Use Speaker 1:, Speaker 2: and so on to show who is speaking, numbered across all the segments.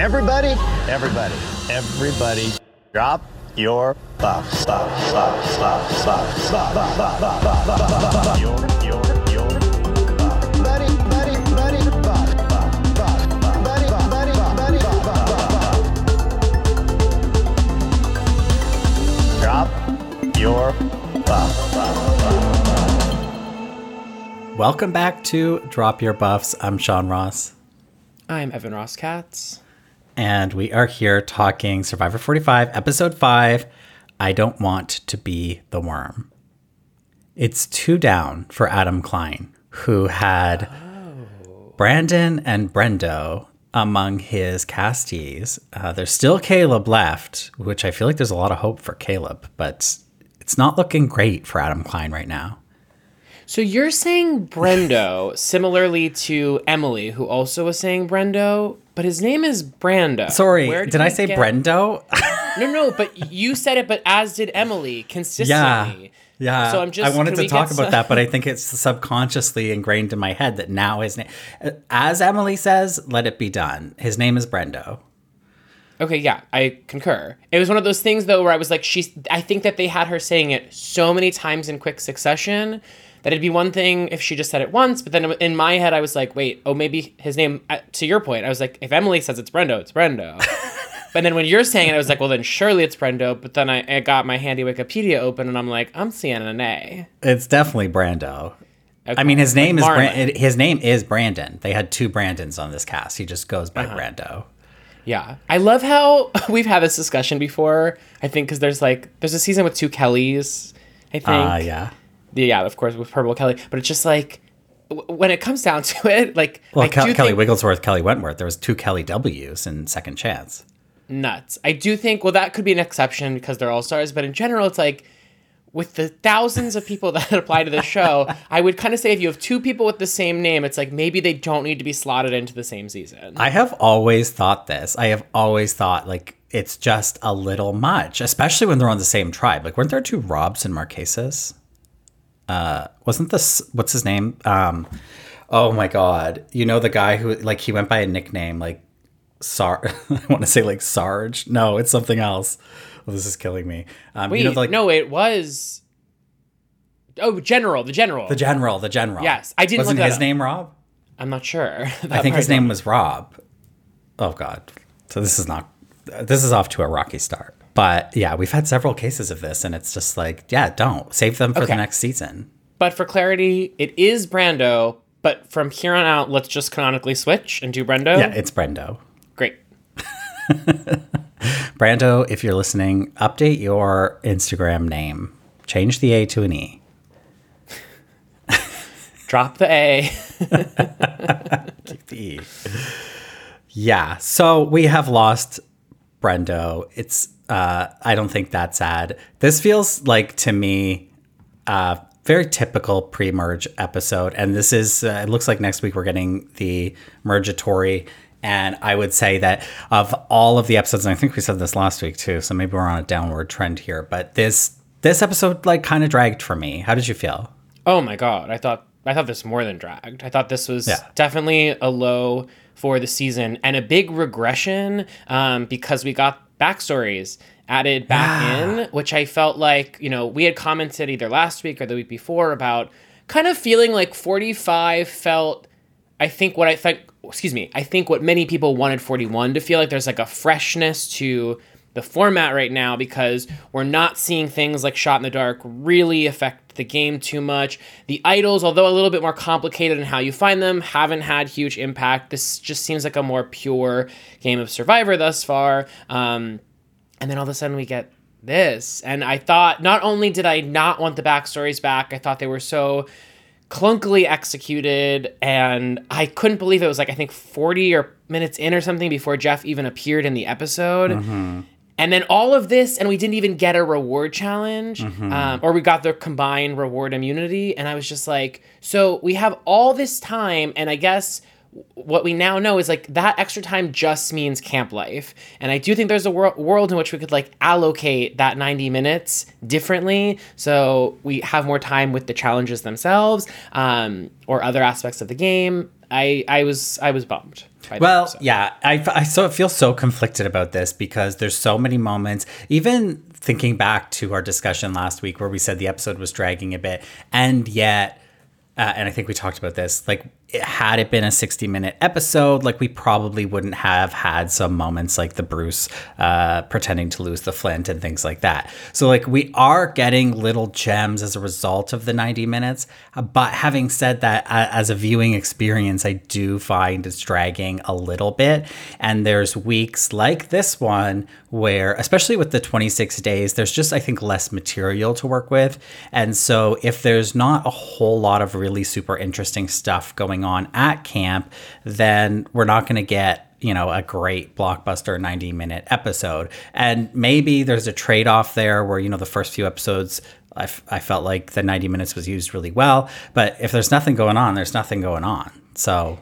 Speaker 1: Everybody, everybody, everybody, drop your buffs. Buff, buff, buff, buff, buff, buff, buff, buff, buff, buff. Your, your, your buff. Buddy, buddy, buddy, buff, buff, buff, buff. Buddy, buff, buddy, buff, buddy, buff, buff, buff, buff. Drop your buff, buff, buff, buff.
Speaker 2: Welcome back to Drop Your Buffs. I'm Sean Ross,
Speaker 3: I'm Evan Ross Katz.
Speaker 2: And we are here talking Survivor 45, Episode 5 I Don't Want to Be the Worm. It's two down for Adam Klein, who had Brandon and Brendo among his castees. Uh, there's still Caleb left, which I feel like there's a lot of hope for Caleb, but it's not looking great for Adam Klein right now.
Speaker 3: So you're saying Brendo, similarly to Emily, who also was saying Brendo, but his name is Brando.
Speaker 2: Sorry,
Speaker 3: Where
Speaker 2: did I say
Speaker 3: get-
Speaker 2: Brendo?
Speaker 3: No, no, but you said it, but as did Emily consistently.
Speaker 2: Yeah. Yeah.
Speaker 3: So I'm just-
Speaker 2: I wanted to talk about that, but I think it's subconsciously ingrained in my head that now his name, as Emily says, let it be done. His name is Brendo.
Speaker 3: Okay, yeah, I concur. It was one of those things though where I was like, she's. I think that they had her saying it so many times in quick succession that it'd be one thing if she just said it once, but then in my head I was like, wait, oh maybe his name. uh, To your point, I was like, if Emily says it's Brendo, it's Brendo. but then when you're saying it, I was like, well then surely it's Brendo. But then I, I got my handy Wikipedia open and I'm like, I'm seeing an A.
Speaker 2: It's definitely Brando. I mean, his name
Speaker 3: Like
Speaker 2: is. Bran- his name is Brandon. They had two Brandons on this cast. He just goes
Speaker 3: Uh-huh.
Speaker 2: by Brando.
Speaker 3: Yeah, I love how we've had this discussion before. I think because there's like there's a season with two Kellys. I think.
Speaker 2: Ah, yeah.
Speaker 3: Yeah, of course with Purple Kelly, but it's just like w- when it comes down to it, like
Speaker 2: Well,
Speaker 3: I
Speaker 2: Kel-
Speaker 3: do
Speaker 2: Kelly
Speaker 3: think
Speaker 2: Wiglesworth, Kelly Wentworth. There was two Kelly W's in Second Chance.
Speaker 3: nuts. I do think well that could be an exception because they're all stars, but in general, it's like with the thousands of people that apply to the show, I would kind of say if you have two people with the same name, it's like maybe they don't need to be slotted into the same season.
Speaker 2: I have always thought this. I have always thought like it's just a little much, especially when they're on the same tribe. Like, weren't there two Robs and Marquesas? Uh, wasn't this what's his name? Um, oh my god, you know the guy who like he went by a nickname like Sar. I want to say like Sarge. No, it's something else. Oh, this is killing me. Um,
Speaker 3: Wait,
Speaker 2: you know, like
Speaker 3: no, it was. Oh, General, the General.
Speaker 2: the general, the general.
Speaker 3: Yes, I didn't
Speaker 2: Wasn't his
Speaker 3: up.
Speaker 2: name Rob?
Speaker 3: I'm not sure.
Speaker 2: I think his name was Rob. Oh God. So this is not. This is off to a rocky start. But yeah, we've had several cases of this, and it's just like, yeah, don't save them for
Speaker 3: Okay.
Speaker 2: the next season.
Speaker 3: But for clarity, it is Brando. But from here on out, let's just canonically switch and do Brando.
Speaker 2: Yeah, it's Brendo.
Speaker 3: Great.
Speaker 2: Brando, if you're listening, update your Instagram name. Change the A to an E.
Speaker 3: Drop the A.
Speaker 2: The E. Yeah. So we have lost Brendo. It's uh I don't think that's sad. This feels like to me uh very typical pre-merge episode and this is uh, it looks like next week we're getting the mergatory and I would say that of all of the episodes and I think we said this last week too so maybe we're on a downward trend here but this this episode like kind of dragged for me. How did you feel?
Speaker 3: Oh my god, I thought I thought this more than dragged. I thought this was
Speaker 2: Yeah.
Speaker 3: definitely a low for the season and a big regression um, because we got backstories added back in, which I felt like you know we had commented either last week or the week before about kind of feeling like 45 felt. I think what I think, excuse me, I think what many people wanted 41 to feel like there's like a freshness to the format right now because we're not seeing things like shot in the dark really affect the game too much. The idols, although a little bit more complicated in how you find them, haven't had huge impact. This just seems like a more pure game of Survivor thus far. Um, and then all of a sudden we get this. And I thought not only did I not want the backstories back, I thought they were so clunkily executed and I couldn't believe it was like I think 40 or minutes in or something before Jeff even appeared in the episode. And then all of this, and we didn't even get a reward challenge, um, or we got the combined reward immunity. And I was just like, so we have all this time, and I guess what we now know is like that extra time just means camp life. And I do think there's a wor- world in which we could like allocate that 90 minutes differently. So we have more time with the challenges themselves um, or other aspects of the game. I I was I was bummed. by the
Speaker 2: Well, yeah, I, I so feel so conflicted about this because there's so many moments. Even thinking back to our discussion last week where we said the episode was dragging a bit, and yet, uh, and I think we talked about this. Like, had it been a 60 minute episode, like we probably wouldn't have had some moments like the Bruce uh, pretending to lose the Flint and things like that. So, like, we are getting little gems as a result of the 90 minutes. But having said that, as a viewing experience, I do find it's dragging a little bit. And there's weeks like this one where, especially with the 26 days, there's just, I think, less material to work with. And so, if there's not a whole lot of really super interesting stuff going on at camp, then we're not going to get you know a great blockbuster 90 minute episode and maybe there's a trade-off there where you know the first few episodes I, f- I felt like the 90 minutes was used really well but if there's nothing going on there's nothing going on so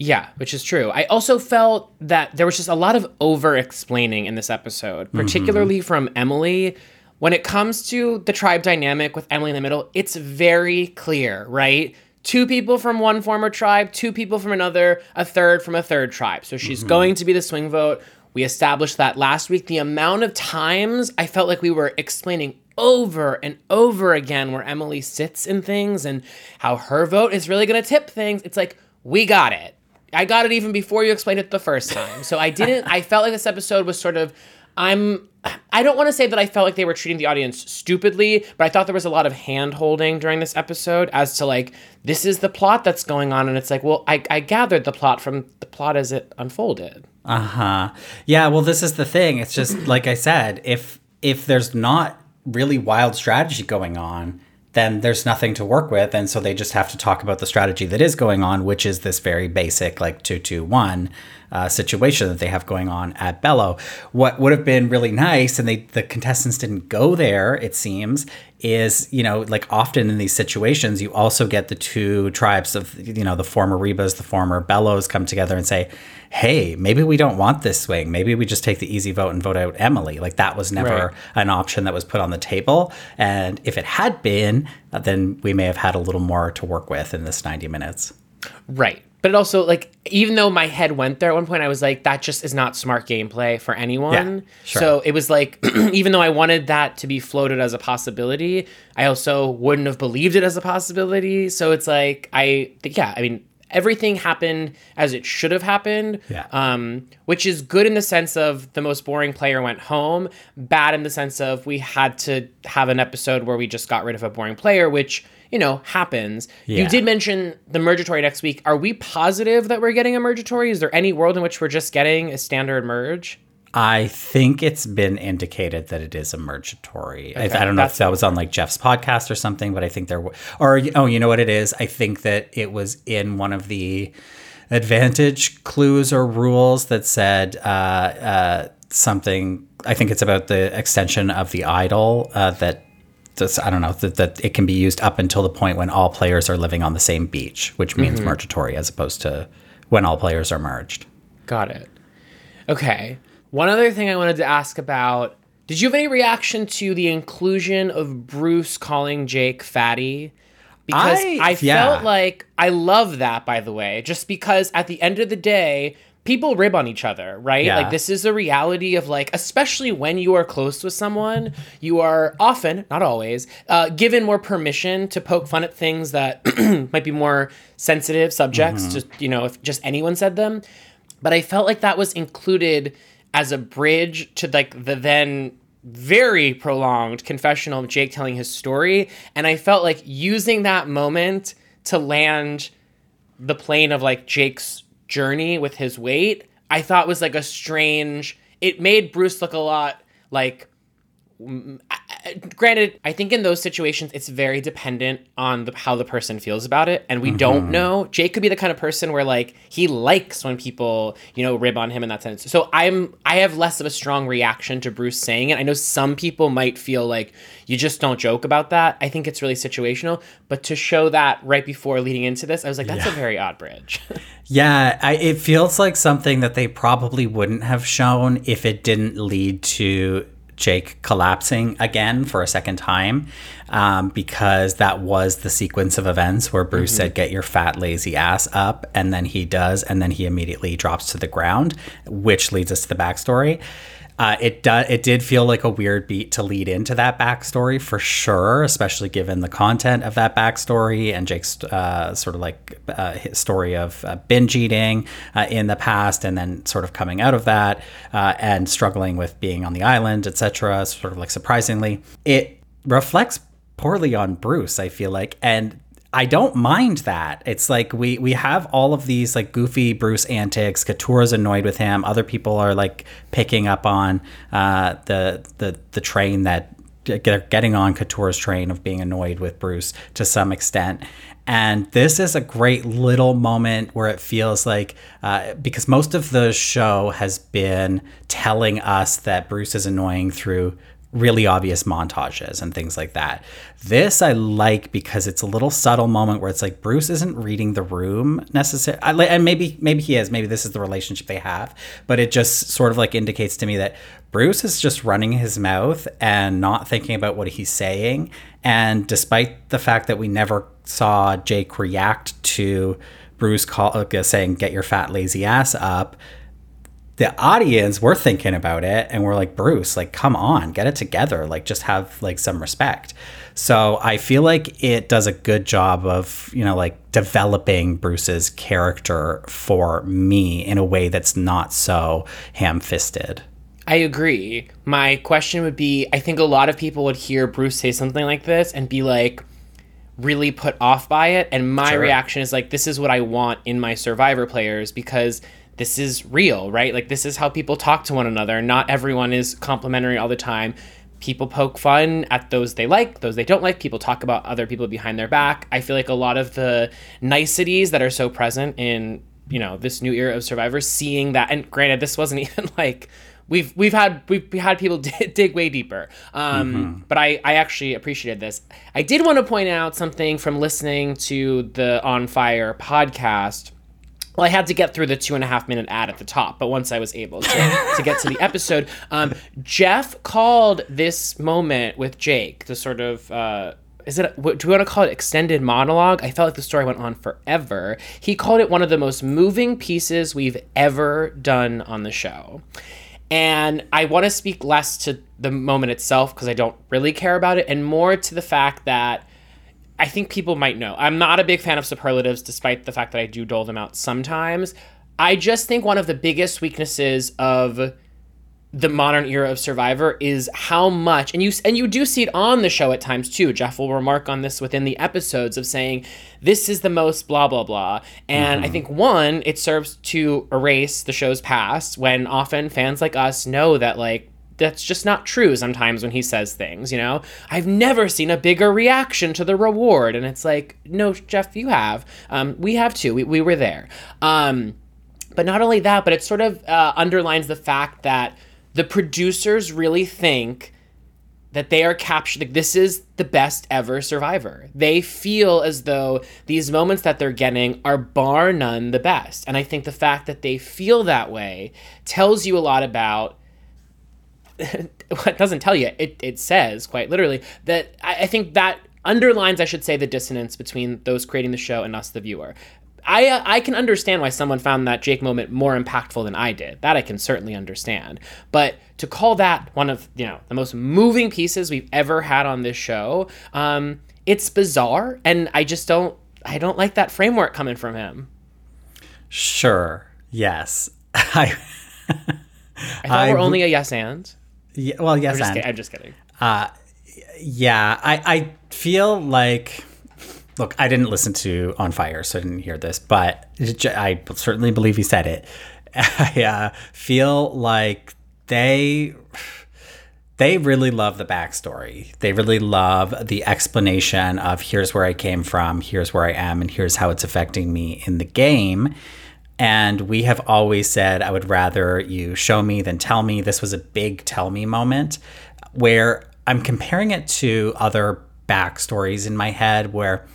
Speaker 3: Yeah, which is true. I also felt that there was just a lot of over explaining in this episode, mm-hmm. particularly from Emily. When it comes to the tribe dynamic with Emily in the middle, it's very clear, right? Two people from one former tribe, two people from another, a third from a third tribe. So she's mm-hmm. going to be the swing vote. We established that last week. The amount of times I felt like we were explaining over and over again where Emily sits in things and how her vote is really going to tip things. It's like, we got it. I got it even before you explained it the first time. So I didn't, I felt like this episode was sort of, I'm, I don't want to say that I felt like they were treating the audience stupidly, but I thought there was a lot of hand holding during this episode as to like, this is the plot that's going on. And it's like, well, I, I gathered the plot from the plot as it unfolded.
Speaker 2: Uh-huh. Yeah, well this is the thing. It's just like I said, if if there's not really wild strategy going on, then there's nothing to work with and so they just have to talk about the strategy that is going on, which is this very basic like 221 uh, situation that they have going on at Belo. What would have been really nice and they the contestants didn't go there, it seems, is you know like often in these situations you also get the two tribes of you know the former rebas the former Belos come together and say hey maybe we don't want this swing. Maybe we just take the easy vote and vote out emily. Like that was never
Speaker 3: Right.
Speaker 2: an option that was put on the table. And if it had been then we may have had a little more to work with in this 90 minutes
Speaker 3: Right. But it also like even though my head went there at one point, I was like, that just is not smart gameplay for anyone.
Speaker 2: Yeah, sure.
Speaker 3: So it was like, even though I wanted that to be floated as a possibility, I also wouldn't have believed it as a possibility. So it's like I yeah, I mean everything happened as it should have happened.
Speaker 2: Yeah.
Speaker 3: Um, which is good in the sense of the most boring player went home, bad in the sense of we had to have an episode where we just got rid of a boring player, which you know happens. You did mention the mergatory next week. Are we positive that we're getting a mergatory? Is there any world in which we're just getting a standard merge?
Speaker 2: I think it's been indicated that it is a mergatory. I,
Speaker 3: Okay,
Speaker 2: I don't know if that was on like Jeff's podcast or something, but I think there, w- or oh, you know what it is? I think that it was in one of the advantage clues or rules that said uh, uh, something. I think it's about the extension of the idol uh, that. That's, I don't know that, that it can be used up until the point when all players are living on the same beach, which means mm-hmm. mergatory as opposed to when all players are merged.
Speaker 3: Got it. Okay. One other thing I wanted to ask about did you have any reaction to the inclusion of Bruce calling Jake fatty? Because
Speaker 2: I-
Speaker 3: I,
Speaker 2: yeah.
Speaker 3: felt like I love that, by the way, just because at the end of the day, people rib on each other, right?
Speaker 2: Yeah.
Speaker 3: Like, this is a reality of like, especially when you are close with someone, you are often, not always, uh, given more permission to poke fun at things that might be more sensitive subjects, just, you know, if just anyone said them but I felt like that was included as a bridge to like the then very prolonged confessional of Jake telling his story and I felt like using that moment to land the plane of like Jake's journey with his weight I thought was like a strange it made Bruce look a lot like granted, I think in those situations it's very dependent on the, how the person feels about it, and we don't mm-hmm. know. Jake could be the kind of person where like he likes when people you know rib on him in that sense. So I'm I have less of a strong reaction to Bruce saying it. I know some people might feel like you just don't joke about that. I think it's really situational, but to show that right before leading into this, I was like, that's a very odd bridge.
Speaker 2: Yeah, I, it feels like something that they probably wouldn't have shown if it didn't lead to Jake collapsing again for a second time. um, because that was the sequence of events where Bruce said, Get your fat, lazy ass up. And then he does. And then he immediately drops to the ground, which leads us to the backstory. Uh, it do, it did feel like a weird beat to lead into that backstory for sure, especially given the content of that backstory and Jake's uh, sort of like uh, story of uh, binge eating uh, in the past, and then sort of coming out of that uh, and struggling with being on the island, etc. Sort of like surprisingly, it reflects poorly on Bruce. I feel like, and I don't mind that. It's like we we have all of these like goofy Bruce antics. Katurah's annoyed with him. Other people are like picking up on uh, the the the train that get, getting on Katurah's train of being annoyed with Bruce to some extent. And this is a great little moment where it feels like, uh, because most of the show has been telling us that Bruce is annoying through really obvious montages and things like that. This I like because it's a little subtle moment where it's like Bruce isn't reading the room necessarily, and maybe maybe he is. Maybe this is the relationship they have, but it just sort of like indicates to me that Bruce is just running his mouth and not thinking about what he's saying. And despite the fact that we never saw Jake react to Bruce call, uh, saying "Get your fat lazy ass up," the audience we're thinking about it and we're like bruce like come on get it together like just have like some respect so i feel like it does a good job of you know like developing bruce's character for me in a way that's not so ham-fisted
Speaker 3: I agree. My question would be I think a lot of people would hear Bruce say something like this and be like really put off by it. And my
Speaker 2: Sure.
Speaker 3: reaction is like, this is what I want in my survivor players because this is real, right? Like, this is how people talk to one another. Not everyone is complimentary all the time. People poke fun at those they like, those they don't like. People talk about other people behind their back. I feel like a lot of the niceties that are so present in, you know, this new era of survivors, seeing that, and granted, this wasn't even like, we've we've had we've had people dig, dig way deeper um, but I, I actually appreciated this i did want to point out something from listening to the on fire podcast well, I had to get through the two and a half minute ad at the top, but once I was able to, to get to the episode, um, Jeff called this moment with Jake the sort of. Uh, is it what do we want to call it extended monologue i felt like the story went on forever he called it one of the most moving pieces we've ever done on the show and I want to speak less to the moment itself because I don't really care about it, and more to the fact that I think people might know. I'm not a big fan of superlatives, despite the fact that I do dole them out sometimes. I just think one of the biggest weaknesses of the modern era of Survivor is how much, and you and you do see it on the show at times too. Jeff will remark on this within the episodes of saying this is the most blah blah blah, and I mm-hmm. think one it serves to erase the show's past when often fans like us know that like that's just not true sometimes when he says things, you know? I've never seen a bigger reaction to the reward. And it's like, no, Jeff, you have. Um, we have too. We, we were there. Um, but not only that, but it sort of uh, underlines the fact that the producers really think that they are capturing this is the best ever survivor they feel as though these moments that they're getting are bar none the best and i think the fact that they feel that way tells you a lot about what doesn't tell you it, it says quite literally that I, I think that underlines i should say the dissonance between those creating the show and us the viewer I, uh, I can understand why someone found that Jake moment more impactful than I did. That I can certainly understand. But to call that one of you know the most moving pieces we've ever had on this show, um, it's bizarre, and I just don't I don't like that framework coming from him.
Speaker 2: Sure. Yes. I.
Speaker 3: I thought
Speaker 2: I
Speaker 3: we're only a yes and.
Speaker 2: Yeah, well, yes,
Speaker 3: I'm just. I'm just kidding.
Speaker 2: Yeah, I, I feel like. Look, I didn't listen to On Fire, so I didn't hear this, but I certainly believe he said it. I uh, feel like they they really love the backstory. They really love the explanation of here's where I came from, here's where I am, and here's how it's affecting me in the game. And we have always said, I would rather you show me than tell me. This was a big tell me moment where I'm comparing it to other backstories in my head where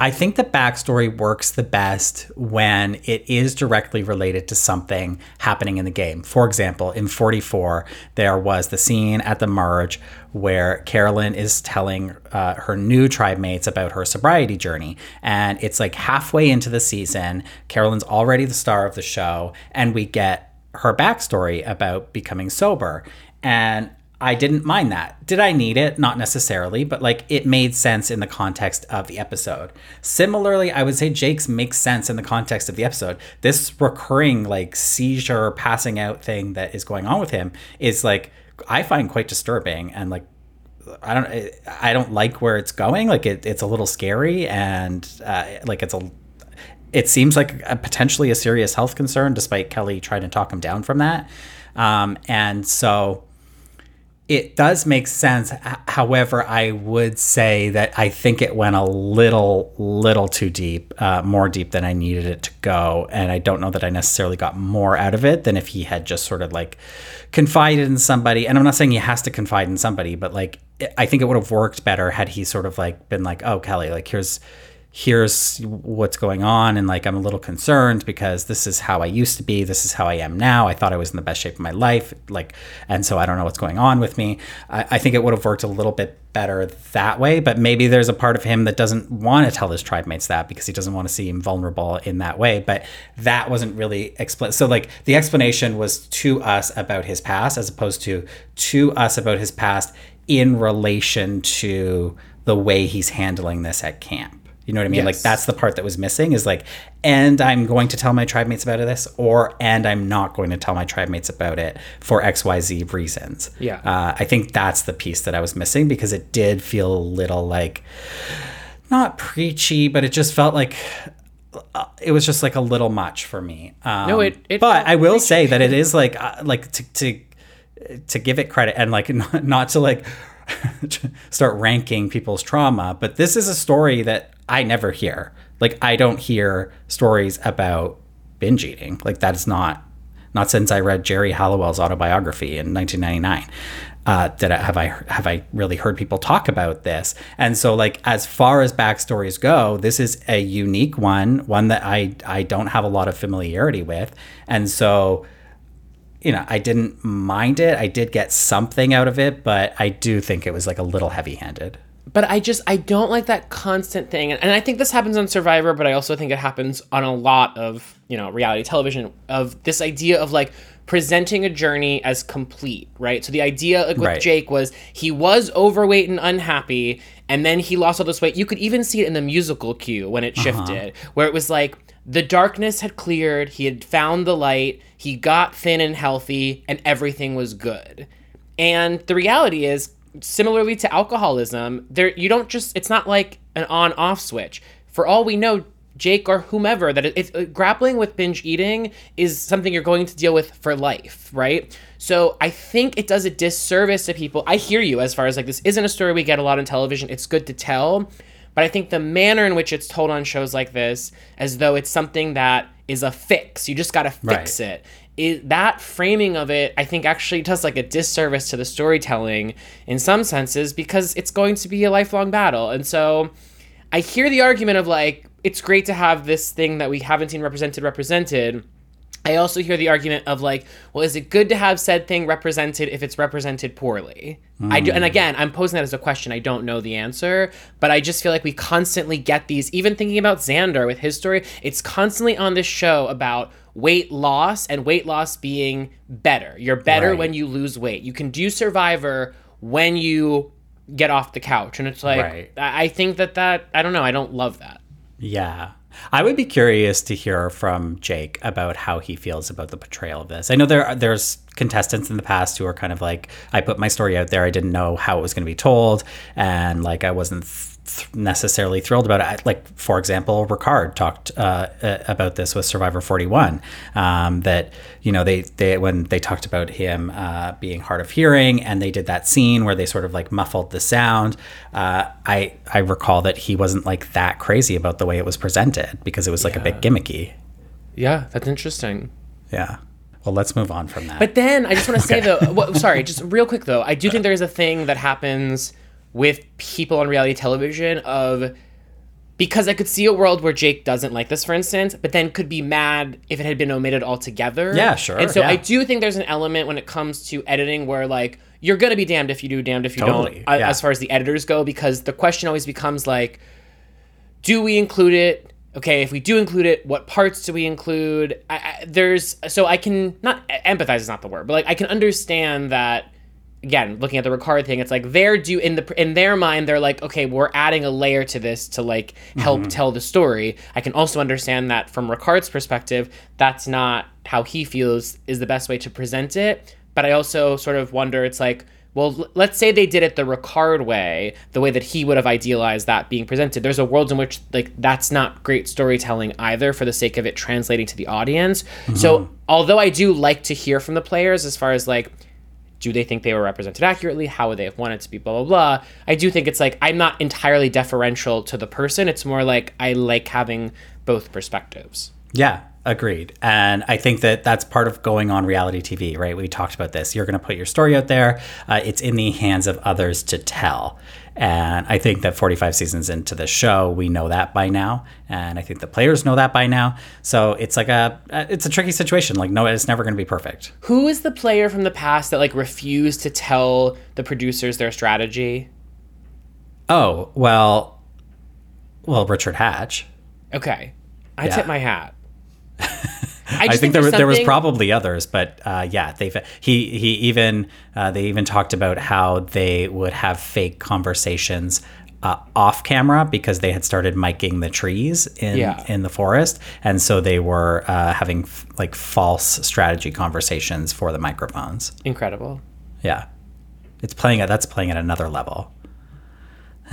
Speaker 2: I think the backstory works the best when it is directly related to something happening in the game. For example, in 44, there was the scene at the merge where Carolyn is telling uh, her new tribe mates about her sobriety journey. And it's like halfway into the season, Carolyn's already the star of the show, and we get her backstory about becoming sober. And I didn't mind that. Did I need it? Not necessarily, but like it made sense in the context of the episode. Similarly, I would say Jake's makes sense in the context of the episode. This recurring like seizure passing out thing that is going on with him is like I find quite disturbing and like I don't I don't like where it's going. Like it, it's a little scary and uh, like it's a it seems like a potentially a serious health concern despite Kelly trying to talk him down from that. Um, and so it does make sense. However, I would say that I think it went a little, little too deep, uh, more deep than I needed it to go. And I don't know that I necessarily got more out of it than if he had just sort of like confided in somebody. And I'm not saying he has to confide in somebody, but like, I think it would have worked better had he sort of like been like, oh, Kelly, like, here's, here's what's going on and like i'm a little concerned because this is how i used to be this is how i am now i thought i was in the best shape of my life like and so i don't know what's going on with me. I, I think it would have worked a little bit better that way but maybe there's a part of him that doesn't want to tell his tribe mates that because he doesn't want to seem vulnerable in that way but that wasn't really explained so like the explanation was to us about his past as opposed to to us about his past in relation to the way he's handling this at camp you know what I mean? Yes. Like that's the part that was missing is like, and I'm going to tell my tribe mates about this, or and I'm not going to tell my tribe mates about it for X Y Z reasons.
Speaker 3: Yeah,
Speaker 2: uh, I think that's the piece that I was missing because it did feel a little like not preachy, but it just felt like uh, it was just like a little much for me. Um, no, it. it but I will preachy. say that it is like uh, like to to to give it credit and like not, not to like start ranking people's trauma, but this is a story that I never hear. Like I don't hear stories about binge eating. Like that is not not since I read Geri Halliwell's autobiography in 1999. Uh, that I, have I have I really heard people talk about this? And so, like as far as backstories go, this is a unique one, one that I I don't have a lot of familiarity with, and so you know I didn't mind it. I did get something out of it, but I do think it was like a little heavy handed
Speaker 3: but I just I don't like that constant thing, and I think this happens on Survivor, but I also think it happens on a lot of you know reality television of this idea of like presenting a journey as complete, right? So the idea like with right. Jake was he was overweight and unhappy, and then he lost all this weight. You could even see it in the musical cue when it uh-huh. shifted, uh-huh. where it was like the darkness had cleared, he had found the light, he got thin and healthy, and everything was good. And the reality is similarly to alcoholism, there you don't just it's not like an on off switch. For all we know, Jake or whomever that it's it, grappling with binge eating is something you're going to deal with for life, right? So I think it does a disservice to people. I hear you as far as like this isn't a story we get a lot on television. It's good to tell, but I think the manner in which it's told on shows like this, as though it's something that is a fix, you just got to fix right. it, is that framing of it i think actually does like a disservice to the storytelling in some senses because it's going to be a lifelong battle and so i hear the argument of like it's great to have this thing that we haven't seen represented represented I also hear the argument of like, well, is it good to have said thing represented if it's represented poorly? Mm. I do, and again, I'm posing that as a question. I don't know the answer, but I just feel like we constantly get these. Even thinking about Xander with his story, it's constantly on this show about weight loss and weight loss being better. You're better right. when you lose weight. You can do Survivor when you get off the couch, and it's like right. I think that that I don't know. I don't love that.
Speaker 2: Yeah. I would be curious to hear from Jake about how he feels about the portrayal of this. I know there are, there's contestants in the past who are kind of like, I put my story out there, I didn't know how it was going to be told, and like I wasn't th- necessarily thrilled about it. Like for example, Ricard talked uh, about this with Survivor 41. Um, that you know they they when they talked about him uh, being hard of hearing, and they did that scene where they sort of like muffled the sound. Uh, I I recall that he wasn't like that crazy about the way it was presented because it was like yeah. a bit gimmicky.
Speaker 3: Yeah, that's interesting.
Speaker 2: Yeah. Well, let's move on from that.
Speaker 3: But then I just want to say though, well, sorry, just real quick though, I do think there's a thing that happens with people on reality television of because I could see a world where Jake doesn't like this, for instance, but then could be mad if it had been omitted altogether.
Speaker 2: Yeah, sure,
Speaker 3: And so
Speaker 2: yeah.
Speaker 3: I do think there's an element when it comes to editing where like you're gonna be damned if you do, damned if you
Speaker 2: Totally,
Speaker 3: don't,
Speaker 2: yeah.
Speaker 3: as far as the editors go, because the question always becomes like, do we include it? Okay, if we do include it, what parts do we include? I, I, there's so I can not empathize is not the word, but like I can understand that. Again, looking at the Ricard thing, it's like they're do in the in their mind they're like, okay, we're adding a layer to this to like help mm-hmm. tell the story. I can also understand that from Ricard's perspective, that's not how he feels is the best way to present it. But I also sort of wonder, it's like, well, l- let's say they did it the Ricard way, the way that he would have idealized that being presented. There's a world in which like that's not great storytelling either for the sake of it translating to the audience. So, mm-hmm. although I do like to hear from the players as far as like do they think they were represented accurately? How would they have wanted to be? Blah blah blah. I do think it's like I'm not entirely deferential to the person. It's more like I like having both perspectives.
Speaker 2: Yeah, agreed. And I think that that's part of going on reality TV, right? We talked about this. You're going to put your story out there. Uh, it's in the hands of others to tell. And I think that 45 seasons into the show, we know that by now, and I think the players know that by now. So it's like a uh, it's a tricky situation. Like no, it's never going to be perfect.
Speaker 3: Who is the player from the past that like refused to tell the producers their strategy?
Speaker 2: Oh well, well Richard Hatch.
Speaker 3: Okay, I
Speaker 2: Yeah.
Speaker 3: tip my hat. I,
Speaker 2: I think there was, there was probably others, but uh, yeah, they he he even uh, they even talked about how they would have fake conversations uh, off camera because they had started miking the trees in
Speaker 3: Yeah.
Speaker 2: in the forest, and so they were uh, having f- like false strategy conversations for the microphones.
Speaker 3: incredible.
Speaker 2: Yeah, it's playing at that's playing at another level.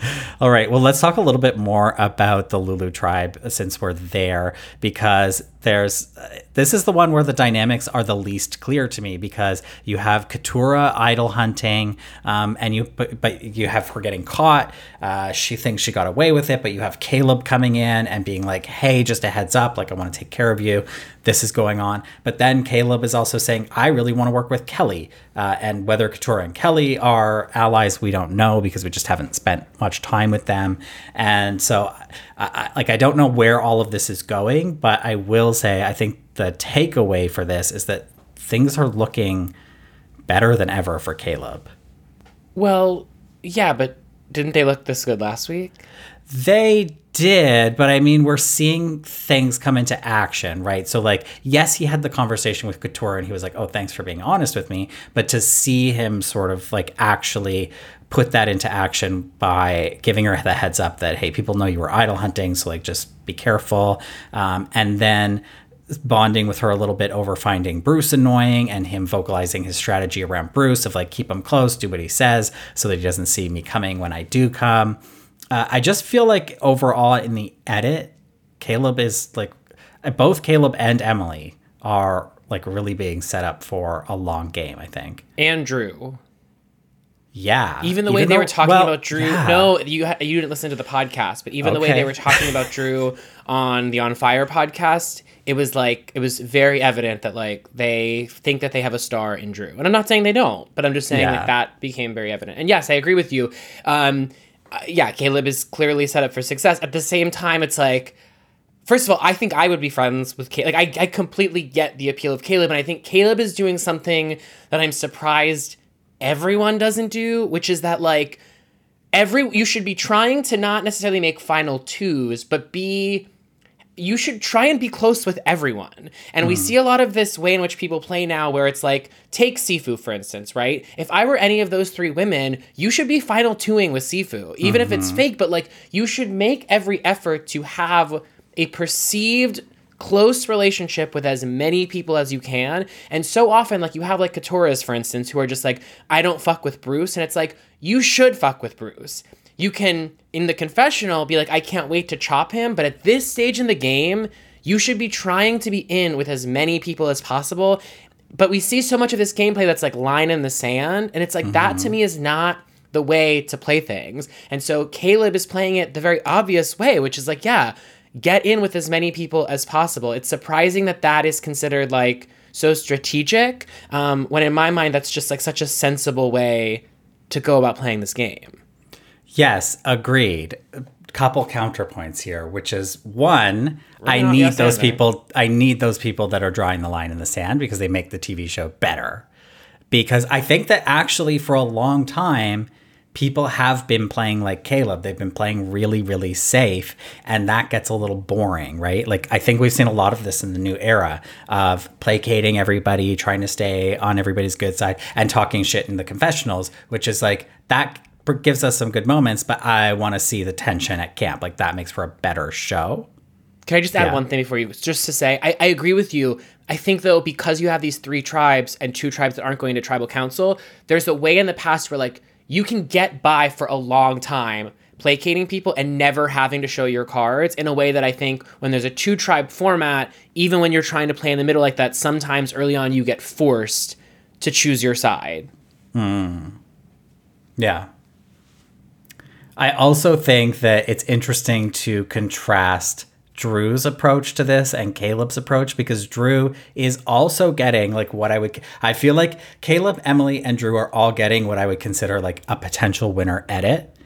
Speaker 2: All right. Well, let's talk a little bit more about the Lulu tribe since we're there, because there's uh, this is the one where the dynamics are the least clear to me because you have Katurah idol hunting, um, and you but, but you have her getting caught. Uh, she thinks she got away with it, but you have Caleb coming in and being like, "Hey, just a heads up, like I want to take care of you. This is going on." But then Caleb is also saying, "I really want to work with Kelly," uh, and whether Katurah and Kelly are allies, we don't know because we just haven't spent much time with them. And so, I, I, like, I don't know where all of this is going, but I will say I think the takeaway for this is that things are looking better than ever for Caleb.
Speaker 3: Well, yeah, but didn't they look this good last week?
Speaker 2: They did, but I mean, we're seeing things come into action, right? So, like, yes, he had the conversation with Katurah and he was like, oh, thanks for being honest with me. But to see him sort of like actually put that into action by giving her the heads up that, hey, people know you were idol hunting, so like, just be careful. Um, and then bonding with her a little bit over finding Bruce annoying and him vocalizing his strategy around Bruce of like, keep him close, do what he says so that he doesn't see me coming when I do come. Uh, I just feel like overall in the edit, Caleb is like both Caleb and Emily are like really being set up for a long game. I think.
Speaker 3: And Drew.
Speaker 2: Yeah.
Speaker 3: Even the way they
Speaker 2: though-
Speaker 3: were talking
Speaker 2: well,
Speaker 3: about Drew.
Speaker 2: yeah.
Speaker 3: No, you you didn't listen to the podcast, but even the way they were talking about Drew on the On Fire podcast, it was like it was very evident that like they think that they have a star in Drew. And I'm not saying they don't, but I'm just saying
Speaker 2: Yeah.
Speaker 3: that that became very evident. And yes, I agree with you. Um, uh, yeah, Caleb is clearly set up for success. At the same time, it's like. First of all, I think I would be friends with Caleb. Like, I, I completely get the appeal of Caleb, and I think Caleb is doing something that I'm surprised everyone doesn't do, which is that like every you should be trying to not necessarily make final twos, but be you should try and be close with everyone. And we hmm. see a lot of this way in which people play now where it's like, take Sifu, for instance, right? If I were any of those three women, you should be final twoing with Sifu, even if it's mm-hmm. fake, but like you should make every effort to have a perceived close relationship with as many people as you can. And so often, like you have like Katurahs, for instance, who are just like, I don't fuck with Bruce. And it's like, you should fuck with Bruce. You can, in the confessional, be like, I can't wait to chop him. But at this stage in the game, you should be trying to be in with as many people as possible. But we see so much of this gameplay that's like line in the sand. And it's like, that to mm-hmm. me is not the way to play things. And so Caleb is playing it the very obvious way, which is like, yeah, get in with as many people as possible. It's surprising that that is considered like so strategic, um, when in my mind, that's just like such a sensible way to go about playing this game.
Speaker 2: Yes, agreed. couple counterpoints here, which is one, I need those
Speaker 3: and there.
Speaker 2: people I need those people that are drawing the line in the sand because they make the TV show better. Because I think that actually for a long time people have been playing like Caleb. They've been playing really really safe and that gets a little boring, right? Like I think we've seen a lot of this in the new era of placating everybody, trying to stay on everybody's good side and talking shit in the confessionals, which is like that gives us some good moments, but I want to see the tension at camp. Like that makes for a better show.
Speaker 3: Can I just add
Speaker 2: Yeah.
Speaker 3: one thing before you? Just to say, I, I agree with you. I think though, because you have these three tribes and two tribes that aren't going to tribal council, there's a way in the past where like you can get by for a long time placating people and never having to show your cards in a way that I think when there's a two tribe format, even when you're trying to play in the middle like that, sometimes early on you get forced to choose your side. Hmm.
Speaker 2: Yeah. I also think that it's interesting to contrast Drew's approach to this and Caleb's approach because Drew is also getting like what I would I feel like Caleb, Emily and Drew are all getting what I would consider like a potential winner edit.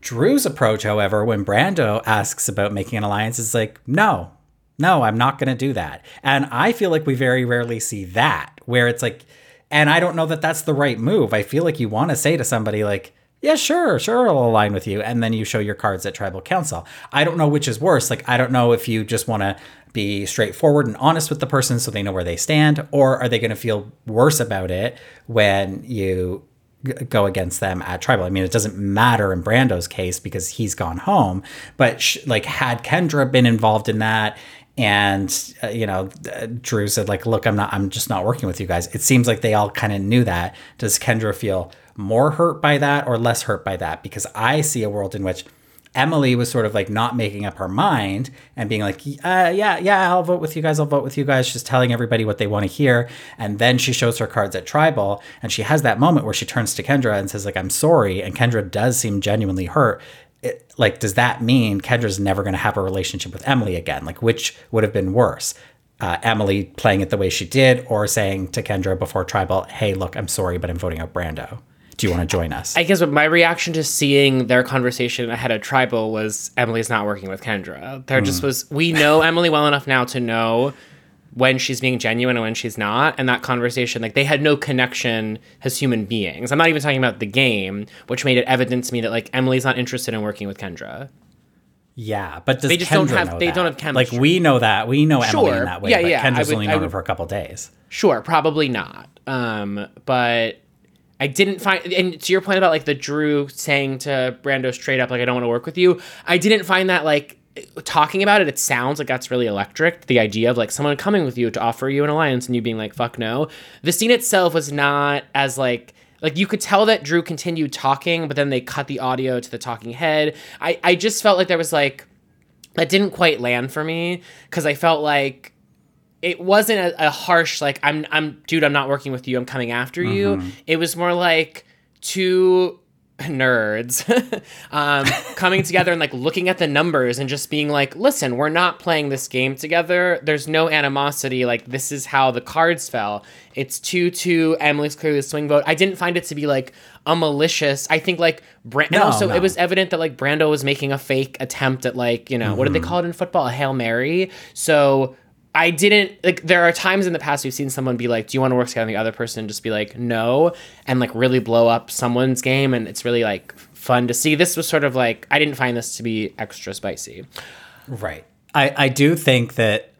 Speaker 2: Drew's approach, however, when Brando asks about making an alliance is like, "No. No, I'm not going to do that." And I feel like we very rarely see that where it's like and I don't know that that's the right move. I feel like you want to say to somebody like, yeah, sure, sure, I'll align with you. And then you show your cards at tribal council. I don't know which is worse. Like, I don't know if you just want to be straightforward and honest with the person so they know where they stand, or are they going to feel worse about it when you go against them at tribal? I mean, it doesn't matter in Brando's case because he's gone home, but sh- like, had Kendra been involved in that, and uh, you know uh, drew said like look i'm not i'm just not working with you guys. It seems like they all kind of knew that. Does kendra feel more hurt by that or less hurt by that? Because i see a world in which emily was sort of like not making up her mind and being like uh, yeah yeah i'll vote with you guys i'll vote with you guys just telling everybody what they want to hear. And then she shows her cards at tribal and she has that moment where she turns to kendra and says like i'm sorry. And kendra does seem genuinely hurt it, like does that mean Kendra's never going to have a relationship with Emily again? Like which would have been worse? Uh, Emily playing it the way she did, or saying to Kendra before tribal, "Hey, look, I'm sorry, but I'm voting out Brando. Do you want to join us?"
Speaker 3: I guess what my reaction to seeing their conversation ahead of tribal was Emily's not working with Kendra. There just was we know Emily well enough now to know when she's being genuine and when she's not. And that conversation, like they had no connection as human beings. I'm not even talking about the game, which made it evident to me that like Emily's not interested in working with Kendra.
Speaker 2: yeah, but does
Speaker 3: They just don't
Speaker 2: Kendra
Speaker 3: have-
Speaker 2: know
Speaker 3: they
Speaker 2: that?
Speaker 3: don't have chemistry.
Speaker 2: Like we know that we know Emily in that way,
Speaker 3: Yeah,
Speaker 2: but
Speaker 3: yeah,
Speaker 2: Kendra's
Speaker 3: would-
Speaker 2: only known her for a couple days.
Speaker 3: Sure, probably not. Um, but I didn't find, and to your point about like the Drew saying to Brando straight up, like, I don't want to work with you, I didn't find that like talking about it, it sounds like that's really electric. The idea of like someone coming with you to offer you an alliance and you being like, fuck no. The scene itself was not as like, like you could tell that Drew continued talking, but then they cut the audio to the talking head. I, I just felt like there was like, that didn't quite land for me because I felt like it wasn't a, a harsh like I'm I'm dude I'm not working with you I'm coming after you. Mm-hmm. It was more like two nerds um, coming together and like looking at the numbers and just being like, listen, we're not playing this game together. There's no animosity. Like this is how the cards fell. It's two two. Emily's clearly the swing vote. I didn't find it to be like a malicious. I think like Brand. and
Speaker 2: No,
Speaker 3: also
Speaker 2: no.
Speaker 3: it was evident that like Brando was making a fake attempt at like you know what did they call it in football a hail mary. So I didn't like. There are times in the past we've seen someone be like, "Do you want to work together?" And the other person just be like, "No," and like really blow up someone's game, and it's really like fun to see. This was sort of like I didn't find this to be extra spicy.
Speaker 2: Right. I, I do think that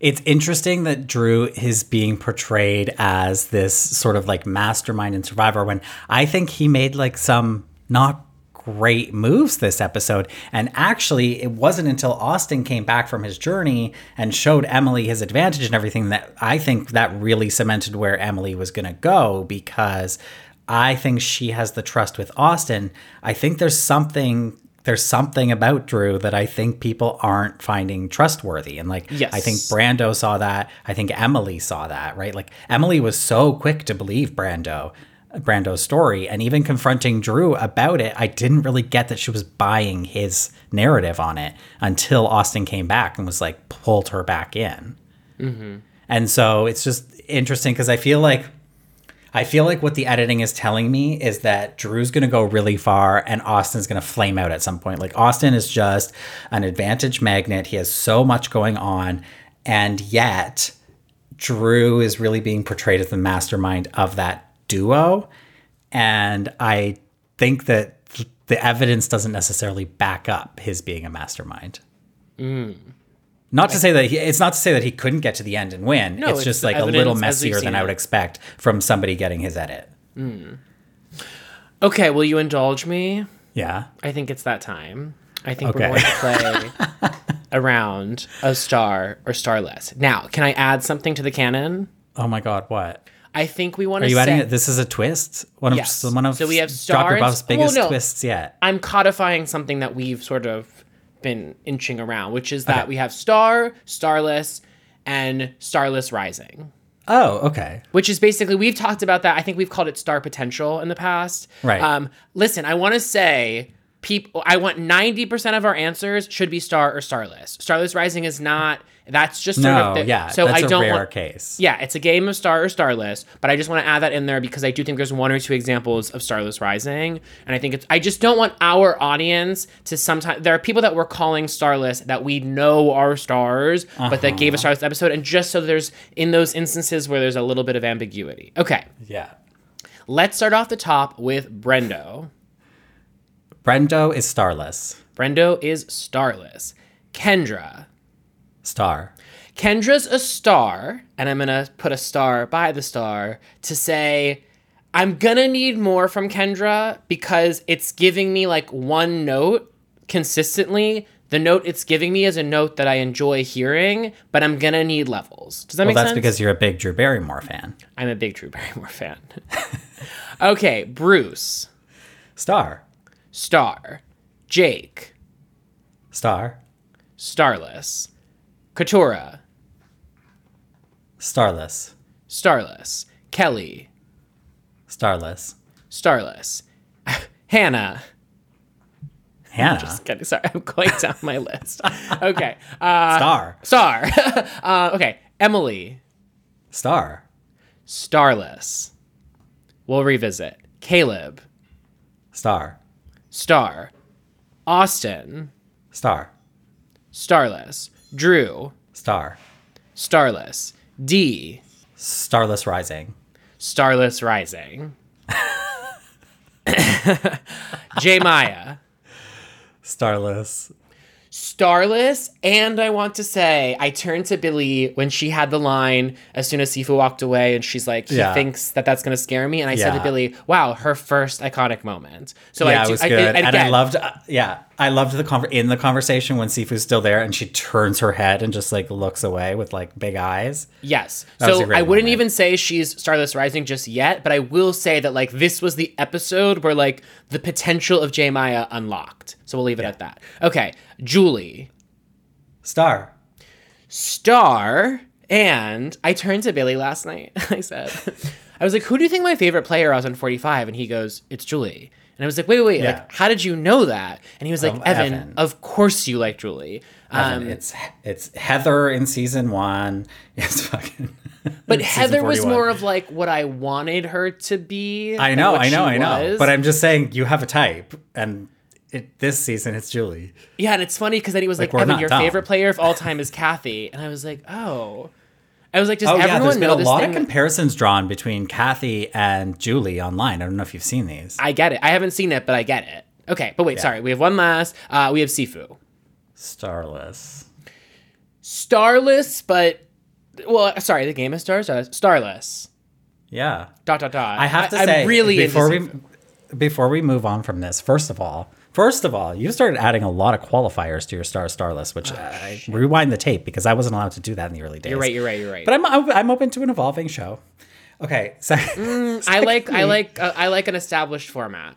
Speaker 2: it's interesting that Drew is being portrayed as this sort of like mastermind and survivor when I think he made like some not great moves this episode. And actually, it wasn't until Austin came back from his journey and showed Emily his advantage and everything that I think that really cemented where Emily was going to go because I think she has the trust with Austin. I think there's something there's something about Drew that I think people aren't finding trustworthy. And like
Speaker 3: Yes.
Speaker 2: I think Brando saw that. I think Emily saw that, right? Like Emily was so quick to believe Brando Brando's story and even confronting Drew about it, I didn't really get that she was buying his narrative on it until Austin came back and was like pulled her back in. Mm-hmm. And so it's just interesting because I feel like I feel like what the editing is telling me is that Drew's going to go really far and Austin's going to flame out at some point. Like Austin is just an advantage magnet. He has so much going on and yet Drew is really being portrayed as the mastermind of that duo and I think that the evidence doesn't necessarily back up his being a mastermind. Mm. Not to say that he, it's not to say that he couldn't get to the end and win.
Speaker 3: No,
Speaker 2: it's,
Speaker 3: it's
Speaker 2: just like a little
Speaker 3: evidence as we've
Speaker 2: messier than I would expect from somebody getting his edit. Mm.
Speaker 3: Okay, will you indulge me?
Speaker 2: Yeah.
Speaker 3: I think it's that time. I think
Speaker 2: Okay.
Speaker 3: we're going to play around a star or starless. Now, can I add something to the canon?
Speaker 2: Oh my God, what?
Speaker 3: I think we want to.
Speaker 2: Are you
Speaker 3: say
Speaker 2: adding it? This is a twist? One of one of
Speaker 3: So we have stars-
Speaker 2: Buff's biggest
Speaker 3: well, no.
Speaker 2: twists yet.
Speaker 3: I'm codifying something that we've sort of been inching around, which is that
Speaker 2: Okay.
Speaker 3: we have star, starless, and starless rising.
Speaker 2: Oh, okay.
Speaker 3: which is basically we've talked about that. I think we've called it star potential in the past.
Speaker 2: Right.
Speaker 3: Um, listen, I want to say people. I want ninety percent of our answers should be star or starless. Starless rising is not. That's just sort
Speaker 2: No,
Speaker 3: of the,
Speaker 2: yeah,
Speaker 3: So
Speaker 2: that's
Speaker 3: I
Speaker 2: a
Speaker 3: don't
Speaker 2: rare
Speaker 3: want.
Speaker 2: case.
Speaker 3: Yeah, it's a game of star or starless, but I just want to add that in there because I do think there's one or two examples of starless rising, and I think it's. I just don't want our audience to sometimes. There are people that we're calling starless that we know are stars, but that
Speaker 2: Uh-huh.
Speaker 3: gave a starless episode, and just so there's in those instances where there's a little bit of ambiguity. Okay,
Speaker 2: Yeah.
Speaker 3: let's start off the top with Brando.
Speaker 2: Brando is starless.
Speaker 3: Brando is starless. Kendra.
Speaker 2: Star.
Speaker 3: Kendra's a star, and I'm gonna put a star by the star to say I'm gonna need more from Kendra because it's giving me like one note consistently. The note it's giving me is a note that I enjoy hearing, but I'm gonna need levels. Does that
Speaker 2: Well,
Speaker 3: make sense?
Speaker 2: Well, that's because you're a big Drew Barrymore fan.
Speaker 3: I'm a big Drew Barrymore fan. okay, Bruce,
Speaker 2: Star.
Speaker 3: Star, Jake,
Speaker 2: Star.
Speaker 3: starless, Katurah,
Speaker 2: Starless.
Speaker 3: starless, Kelly,
Speaker 2: Starless.
Speaker 3: starless, Hannah.
Speaker 2: Hannah.
Speaker 3: Just kidding. Sorry, I'm going down my list. Okay. Uh,
Speaker 2: Star.
Speaker 3: star. uh, okay. Emily.
Speaker 2: Star.
Speaker 3: Starless. We'll revisit. Caleb.
Speaker 2: Star.
Speaker 3: Star. Austin.
Speaker 2: Star.
Speaker 3: Starless. Drew.
Speaker 2: Star.
Speaker 3: Starless. D.
Speaker 2: Starless Rising.
Speaker 3: Starless Rising. J Maya.
Speaker 2: Starless.
Speaker 3: Starless, and I want to say, I turned to Billy when she had the line as soon as Sifu walked away, and she's like, he
Speaker 2: Yeah.
Speaker 3: thinks that that's going to scare me. And I said to Billy, wow, her first iconic moment. So
Speaker 2: yeah,
Speaker 3: I do,
Speaker 2: it was
Speaker 3: I-
Speaker 2: good,
Speaker 3: and,
Speaker 2: and, I loved. Uh, yeah, I loved the in the conversation when Sifu's still there, and she turns her head and just like looks away with like big eyes.
Speaker 3: Yes.
Speaker 2: a
Speaker 3: So I wouldn't
Speaker 2: moment.
Speaker 3: even say she's Starless Rising just yet, but I will say that like this was the episode where like the potential of J Maya unlocked. So we'll leave it at that. Okay, Julie,
Speaker 2: Star.
Speaker 3: Star, and I turned to Billy last night. I said, I was like, "Who do you think my favorite player was on 45?" And he goes, "It's Julie." And I was like, "Wait, wait, wait!
Speaker 2: Yeah.
Speaker 3: Like, how did you know that?" And he was like,
Speaker 2: Um,
Speaker 3: "Evan,
Speaker 2: Evan.
Speaker 3: of course you like Julie."
Speaker 2: Evan,
Speaker 3: Um,
Speaker 2: it's it's Heather in season one. It's fucking.
Speaker 3: but Heather was more of like what I wanted her to be.
Speaker 2: I know, I know, I know.
Speaker 3: was.
Speaker 2: But I'm just saying, you have a type, and it, this season it's Julie.
Speaker 3: Yeah, and it's funny because then he was like,
Speaker 2: Like,
Speaker 3: Evan, your
Speaker 2: dumb.
Speaker 3: favorite player of all time is Kathy. And I was like, oh. I was like, does
Speaker 2: Oh yeah,
Speaker 3: everyone
Speaker 2: there's been a lot of comparisons drawn between Kathy and Julie online. I don't know if you've seen these.
Speaker 3: I get it. I haven't seen it, but I get it. Okay, but wait, sorry. We have one last. Uh, we have Sifu.
Speaker 2: Starless.
Speaker 3: Starless, but. Well, sorry, the game is stars. uh, Starless.
Speaker 2: Yeah.
Speaker 3: Dot, dot, dot.
Speaker 2: I have to
Speaker 3: I'm
Speaker 2: say
Speaker 3: really
Speaker 2: before we before we move on from this, first of all, first of all, you started adding a lot of qualifiers to your star star list, which I rewind the tape because I wasn't allowed to do that in the early days.
Speaker 3: Oh, You're right, you're right, you're right.
Speaker 2: But I'm I'm open to an evolving show. Okay, so
Speaker 3: I like, I like, uh, I like an established format.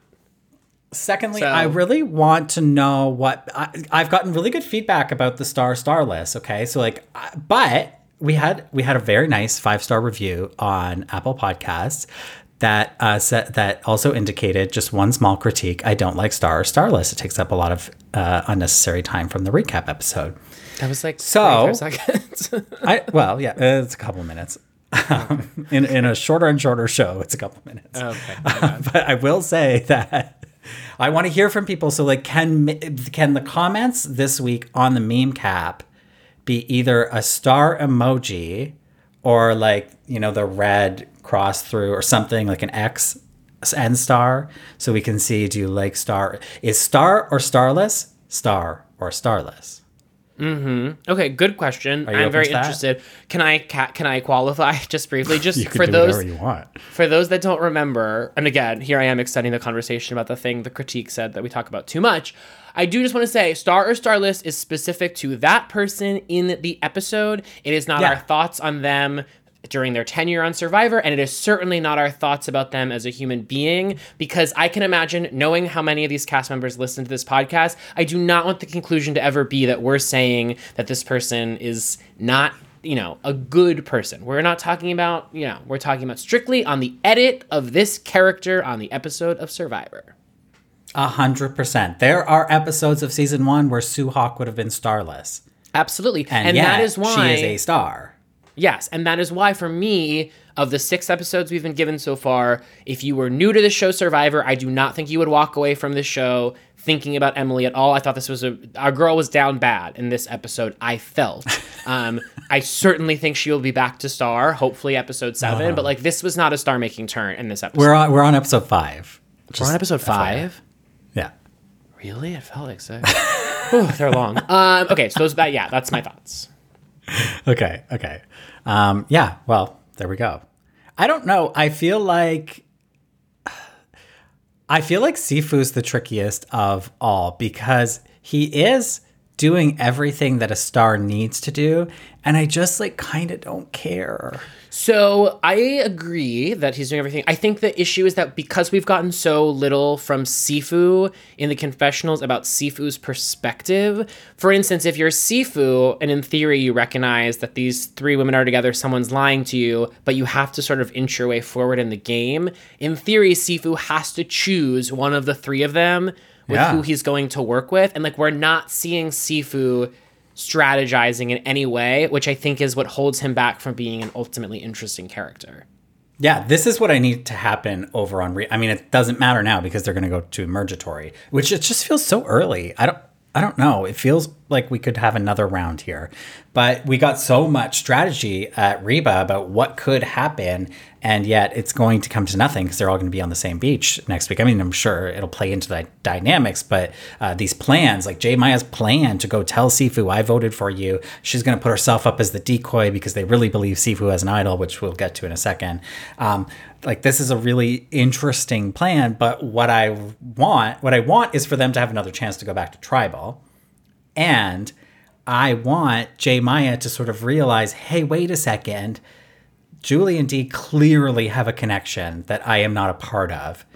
Speaker 2: Secondly,
Speaker 3: So-
Speaker 2: I really want to know what I, I've gotten really good feedback about the star star list. Okay, so like, but we had we had a very nice five star review on Apple Podcasts that uh, said that also indicated just one small critique. I don't like star or Starless. It takes up a lot of uh, unnecessary time from the recap episode.
Speaker 3: That was like
Speaker 2: So-
Speaker 3: seconds.
Speaker 2: I well, yeah, it's a couple minutes. Um, in in a shorter and shorter show, it's a couple minutes.
Speaker 3: Okay.
Speaker 2: but I will say that I want to hear from people. So, like, can can the comments this week on the meme cap be either a star emoji or like you know the red cross through or something like an X and star, so we can see do you like star is star or starless, star or starless. Hmm.
Speaker 3: Okay, good question.
Speaker 2: you
Speaker 3: I'm
Speaker 2: open
Speaker 3: very
Speaker 2: to that?
Speaker 3: interested. Can I ca- can I qualify just briefly, just
Speaker 2: You can
Speaker 3: for
Speaker 2: do
Speaker 3: those
Speaker 2: whatever you want.
Speaker 3: for those that don't remember? And again, here I am extending the conversation about the thing the critique said that we talk about too much. I do just want to say, star or starless is specific to that person in the episode. It is not
Speaker 2: Yeah.
Speaker 3: our thoughts on them during their tenure on Survivor, and it is certainly not our thoughts about them as a human being, because I can imagine, knowing how many of these cast members listen to this podcast, I do not want the conclusion to ever be that we're saying that this person is not, you know, a good person. We're not talking about, you know, we're talking about strictly on the edit of this character on the episode of Survivor.
Speaker 2: A hundred percent. There are episodes of season one where Sue Hawk would have been starless,
Speaker 3: Absolutely.
Speaker 2: and,
Speaker 3: And,
Speaker 2: yet
Speaker 3: that is why
Speaker 2: she is a star.
Speaker 3: Yes, and that is why for me, of the six episodes we've been given so far, if you were new to the show Survivor, I do not think you would walk away from this show thinking about Emily at all. I thought this was a our girl was down bad in this episode. I felt. Um, I certainly think she will be back to star, hopefully episode 7 But like this was not a star making turn in this episode.
Speaker 2: We're on, we're on episode five.
Speaker 3: We're on episode five. Really? It felt like six. They're long. Um, okay, so those that yeah, that's my thoughts.
Speaker 2: Okay. Okay. Um, yeah. Well, there we go. I don't know. I feel like I feel like Sifu's the trickiest of all because he is doing everything that a star needs to do, and I just like kind of don't care.
Speaker 3: So I agree that he's doing everything. I think the issue is that because we've gotten so little from Sifu in the confessionals about Sifu's perspective. For instance, if you're Sifu and in theory you recognize that these three women are together, someone's lying to you, but you have to sort of inch your way forward in the game. In theory, Sifu has to choose one of the three of them with
Speaker 2: Yeah.
Speaker 3: who he's going to work with, and like we're not seeing Sifu strategizing in any way, which I think is what holds him back from being an ultimately interesting character.
Speaker 2: Yeah, this is what I need to happen over on. Re- I mean, it doesn't matter now because they're going to go to Mergatory, which it just feels so early. I don't. I don't know. It feels like we could have another round here, but we got so much strategy at Reba about what could happen, and yet it's going to come to nothing because they're all going to be on the same beach next week. I mean, I'm sure it'll play into the dynamics, but uh, these plans, like J. Maya's plan to go tell Sifu, I voted for you. She's going to put herself up as the decoy because they really believe Sifu as an idol, which we'll get to in a second. Um, like this is a really interesting plan, but what I want, what I want is for them to have another chance to go back to tribal. And I want J. Maya to sort of realize, hey, wait a second. Julie and Dee clearly have a connection that I am not a part of.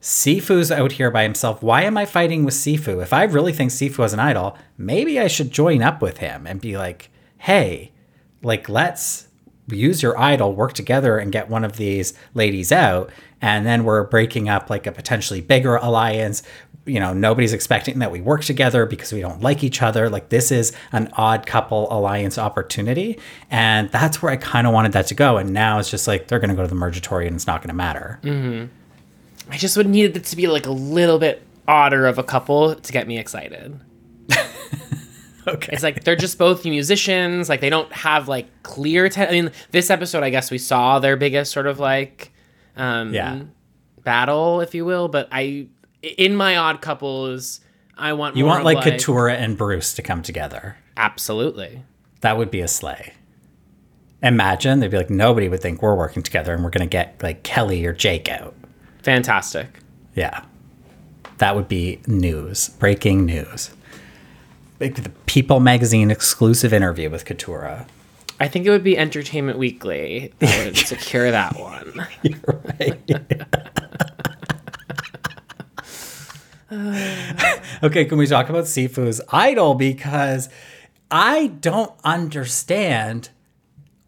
Speaker 2: Sifu's out here by himself. Why am I fighting with Sifu? If I really think Sifu is an idol, maybe I should join up with him and be like, hey, like, let's use your idol, work together, and get one of these ladies out. And then we're breaking up like a potentially bigger alliance. You know, nobody's expecting that we work together because we don't like each other. Like, this is an odd couple alliance opportunity. And that's where I kind of wanted that to go. And now it's just like they're going to go to the Mergatory and it's not going to matter. Mm-hmm.
Speaker 3: I just would need it to be like a little bit odder of a couple to get me excited.
Speaker 2: Okay.
Speaker 3: It's like they're just both musicians. Like they don't have like clear. Te- I mean, this episode, I guess we saw their biggest sort of like, um,
Speaker 2: Yeah.
Speaker 3: battle, if you will. But I, in my odd couples, I want
Speaker 2: You want
Speaker 3: of,
Speaker 2: like Katurah and Bruce to come together.
Speaker 3: Absolutely.
Speaker 2: That would be a sleigh. Imagine they'd be like, nobody would think we're working together and we're going to get like Kelly or Jake out.
Speaker 3: Fantastic.
Speaker 2: Yeah. That would be news, breaking news. Like the People magazine exclusive interview with Katurah.
Speaker 3: I think it would be Entertainment Weekly that would secure that one.
Speaker 2: You're right. okay, can we talk about Sifu's idol? Because I don't understand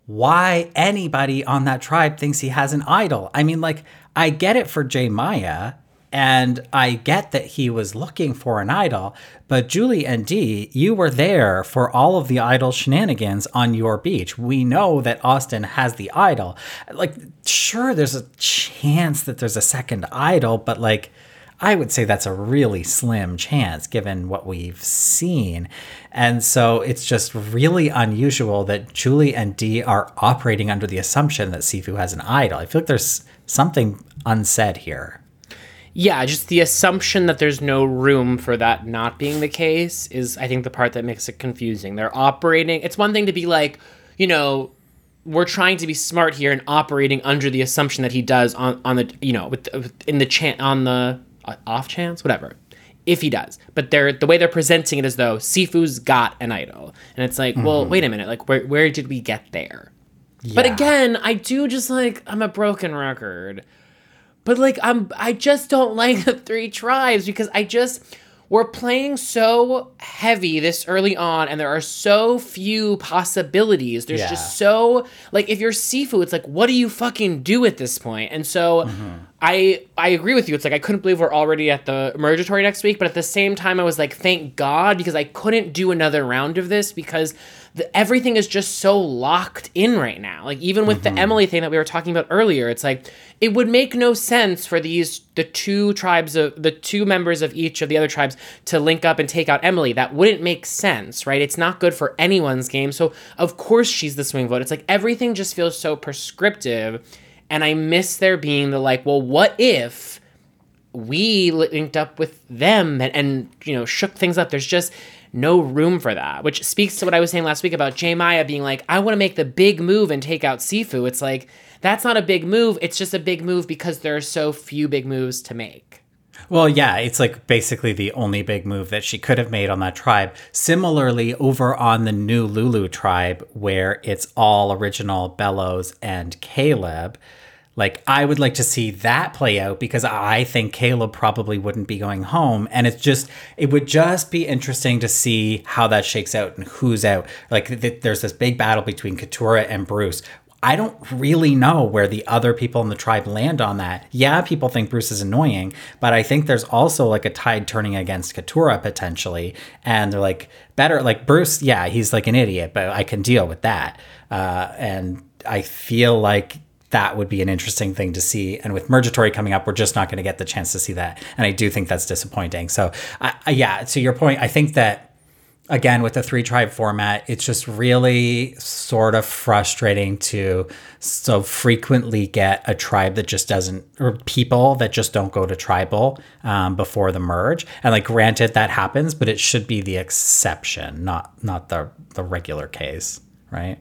Speaker 2: why anybody on that tribe thinks he has an idol. I mean, like, I get it for J. Maya And I get that he was looking for an idol, but Julie and Dee, you were there for all of the idol shenanigans on your beach. We know that Austin has the idol. Like, sure, there's a chance that there's a second idol, but like, I would say that's a really slim chance given what we've seen. And so it's just really unusual that Julie and Dee are operating under the assumption that Sifu has an idol. I feel like there's something unsaid here.
Speaker 3: Yeah, just the assumption that there's no room for that not being the case is, I think, the part that makes it confusing. They're operating. It's one thing to be like, you know, we're trying to be smart here and operating under the assumption that he does on on the you know with, with in the chan on the uh, off chance whatever if he does. But they're the way they're presenting it as though sifu's got an idol. And it's like well wait a minute like where, where did we get there? But again i do just like i'm a broken record but like I'm I just don't like the three tribes because I just we're playing so heavy this early on and there are so few possibilities. There's
Speaker 2: Yeah.
Speaker 3: just so like if you're Sifu, it's like what do you fucking do at this point? And so mm-hmm. I I agree with you. It's like I couldn't believe we're already at the Mergatory next week, but at the same time I was like thank God because I couldn't do another round of this because the, everything is just so locked in right now. Like even with the mm-hmm. Emily thing that we were talking about earlier, it's like it would make no sense for these the two tribes of the two members of each of the other tribes to link up and take out Emily. That wouldn't make sense, right? It's not good for anyone's game. So of course she's the swing vote. It's like everything just feels so prescriptive, and I miss there being the like, well, what if? we linked up with them and, and you know shook things up there's just no room for that which speaks to what i was saying last week about J maya being like i want to make the big move and take out sifu it's like that's not a big move it's just a big move because there are so few big moves to make
Speaker 2: Well, yeah, it's like basically the only big move that she could have made on that tribe. Similarly, over on the new Lulu tribe, where it's all original Belos and Caleb, like I would like to see that play out because I think Caleb probably wouldn't be going home. And it's just, it would just be interesting to see how that shakes out and who's out. Like th- there's this big battle between Katurah and Bruce. I don't really know where the other people in the tribe land on that. Yeah, people think Bruce is annoying, but I think there's also like a tide turning against Katurah potentially. And they're like, better, like Bruce, yeah, he's like an idiot, but I can deal with that. Uh, and I feel like that would be an interesting thing to see. And with Mergatory coming up, we're just not going to get the chance to see that. And I do think that's disappointing. So, I, I, yeah, to your point, I think that again with the three tribe format it's just really sort of frustrating to so frequently get a tribe that just doesn't or people that just don't go to tribal um, before the merge and like granted that happens but it should be the exception not not the the regular case right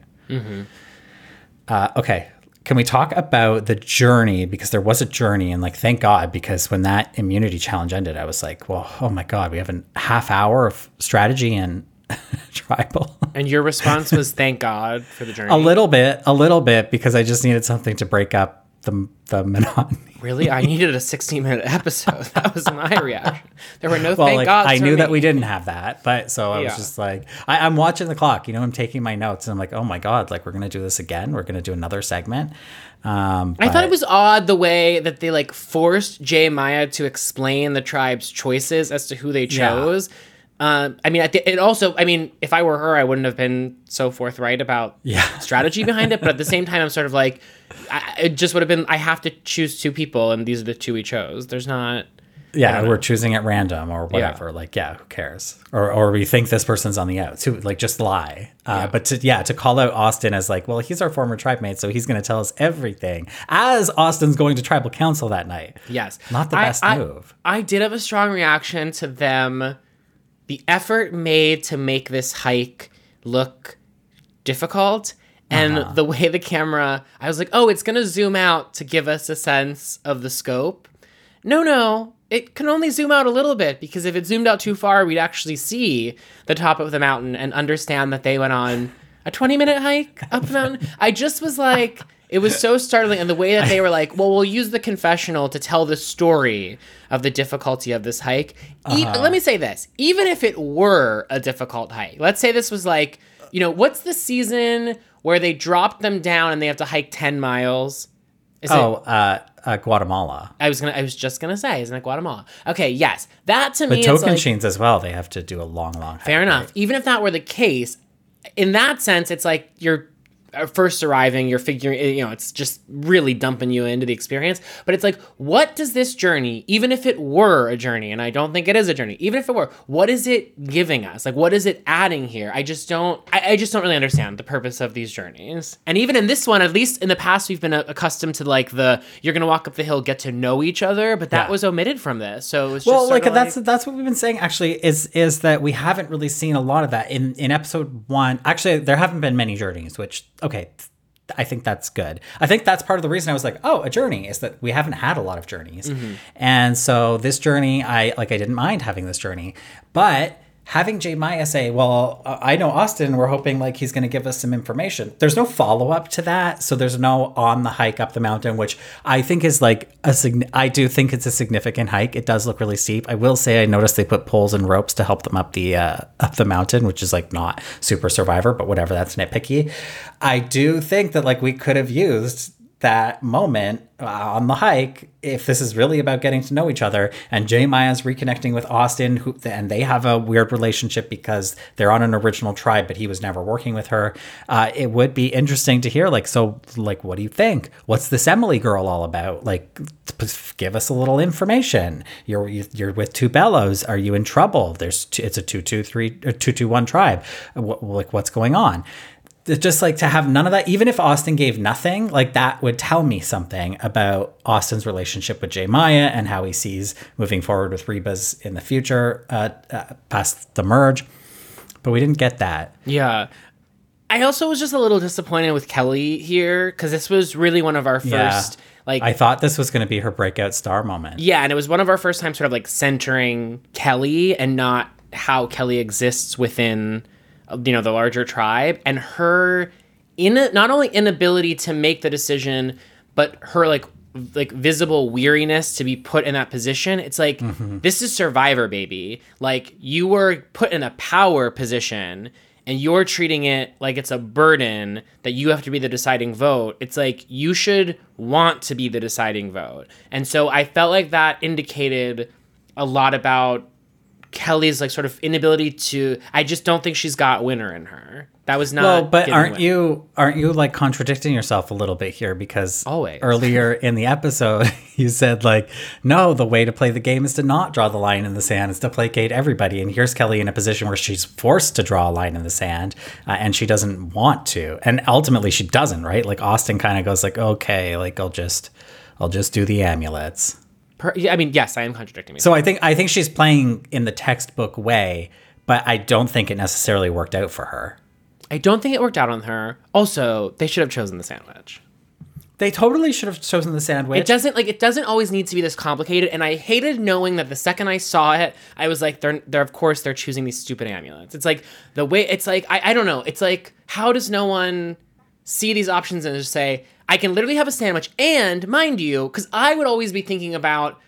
Speaker 2: uh, okay can we talk about the journey? Because there was a journey and like thank god because when that immunity challenge ended i was like well oh my god we have a half hour of strategy and tribal.
Speaker 3: And your response was thank god for the journey.
Speaker 2: a little bit a little bit because i just needed something to break up the, the monotony
Speaker 3: really i needed a 16 minute episode that was my reaction there were no
Speaker 2: well,
Speaker 3: thank
Speaker 2: like,
Speaker 3: god
Speaker 2: I knew that
Speaker 3: me.
Speaker 2: we didn't have that, but so I was just like, I, I'm watching the clock. You know, I'm taking my notes, and I'm like, oh my god, like we're gonna do this again. We're gonna do another segment. Um,
Speaker 3: I thought it was odd the way that they like forced J. Maya to explain the tribe's choices as to who they
Speaker 2: Yeah.
Speaker 3: Um, I mean, it also, I mean, if I were her, I wouldn't have been so forthright about
Speaker 2: Yeah.
Speaker 3: strategy behind it. But at the same time, I'm sort of like, I, it just would have been, I have to choose two people, and these are the two we chose. There's not.
Speaker 2: yeah, we're choosing at random or
Speaker 3: Yeah.
Speaker 2: whatever. Like, yeah, who cares? Or or we think this person's on the outs. Who like just lie. Uh, But to yeah, to call out Austin as like, well, he's our former tribe mate, so he's going to tell us everything. As Austin's going to tribal council that night.
Speaker 3: Yes.
Speaker 2: Not the
Speaker 3: I-
Speaker 2: best
Speaker 3: I-
Speaker 2: move.
Speaker 3: I did have a strong reaction to them. The effort made to make this hike look difficult and
Speaker 2: Uh-huh.
Speaker 3: the way the camera, I was like, oh, it's going to zoom out to give us a sense of the scope. No, no, it can only zoom out a little bit because if it zoomed out too far, we'd actually see the top of the mountain and understand that they went on a 20 minute hike up the mountain. I just was like, it was so startling. And the way that they were like, well, we'll use the confessional to tell the story of the difficulty of this hike. E- let me say this even if it were a difficult hike, let's say this was like, you know, what's the season where they dropped them down and they have to hike 10 miles? Is
Speaker 2: oh,
Speaker 3: it?
Speaker 2: uh, uh, Guatemala.
Speaker 3: I was gonna. I was just gonna say, isn't it Guatemala? Okay, yes. That to
Speaker 2: But
Speaker 3: me, is
Speaker 2: token
Speaker 3: like,
Speaker 2: chains as well. They have to do a long, long.
Speaker 3: Fair enough. Even if that were the case, in that sense, it's like you're first arriving, you're figuring, you know, it's just really dumping you into the experience. But it's like, what does this journey, even if it were a journey, and I don't think it is a journey, even if it were, what is it giving us? Like, what is it adding here? I just don't, I, I just don't really understand the purpose of these journeys. And even in this one, at least in the past, we've been uh, accustomed to like the, you're going to walk up the hill, get to know each other, but that
Speaker 2: Yeah.
Speaker 3: was omitted from this. So it's just
Speaker 2: Well, like
Speaker 3: of
Speaker 2: that's that's what we've been saying. Actually, is is that we haven't really seen a lot of that in in episode one. Actually, there haven't been many journeys. Which okay, I think that's good. I think that's part of the reason I was like, oh, a journey is that we haven't had a lot of journeys, mm-hmm. and so this journey, I like, I didn't mind having this journey, but having J. Maya say, "Well, I know Austin. We're hoping like he's going to give us some information." There's no follow up to that, so there's no on the hike up the mountain, which I think is like a sign. I do think it's a significant hike. It does look really steep. I will say I noticed they put poles and ropes to help them up the uh, up the mountain, which is like not super Survivor, but whatever. That's nitpicky. I do think that like we could have used that moment uh, on the hike if this is really about getting to know each other and J. Maya's reconnecting with Austin who and they have a weird relationship because they're on an original tribe but he was never working with her uh, it would be interesting to hear like so like what do you think? What's this Emily girl all about? Like give us a little information. You're you're with two Belos. Are you in trouble? There's two, it's a 223 or 221 tribe. What, like what's going on just like to have none of that even if austin gave nothing like that would tell me something about austin's relationship with jay maya and how he sees moving forward with rebas in the future uh, uh, past the merge. But we didn't get that.
Speaker 3: Yeah. I also was just a little disappointed with Kelly here because this was really one of our first, like,
Speaker 2: i thought this was going to be her breakout star moment.
Speaker 3: Yeah, and it was one of our first times sort of like centering Kelly and not how Kelly exists within, you know, the larger tribe and her in not only inability to make the decision, but her like like visible weariness to be put in that position. It's like mm-hmm. this is Survivor, baby. Like you were put in a power position and you're treating it like it's a burden that you have to be the deciding vote. It's like you should want to be the deciding vote. And so I felt like that indicated a lot about Kelly's like sort of inability to I just don't think she's got winner in her. That was not
Speaker 2: well but aren't
Speaker 3: winner.
Speaker 2: you aren't you like contradicting yourself a little bit here because
Speaker 3: Always.
Speaker 2: earlier in the episode you said like no the way to play the game is to not draw the line in the sand is to placate everybody and here's kelly in a position where she's forced to draw a line in the sand uh, and she doesn't want to and ultimately she doesn't right like austin kind of goes like okay like i'll just i'll just do the amulets
Speaker 3: Per- I mean, yes, I am contradicting myself.
Speaker 2: so i think i think she's playing in the textbook way but i don't think it necessarily worked out for her
Speaker 3: I don't think it worked out on her. Also, they should have chosen the sandwich.
Speaker 2: they totally should have chosen the sandwich
Speaker 3: It doesn't like it doesn't always need to be this complicated, and I hated knowing that the second I saw it, I was like, they're they're of course they're choosing these stupid amulets. It's like the way it's like I, I don't know. It's like how does no one see these options and just say I can literally have a sandwich and mind you, because I would always be thinking about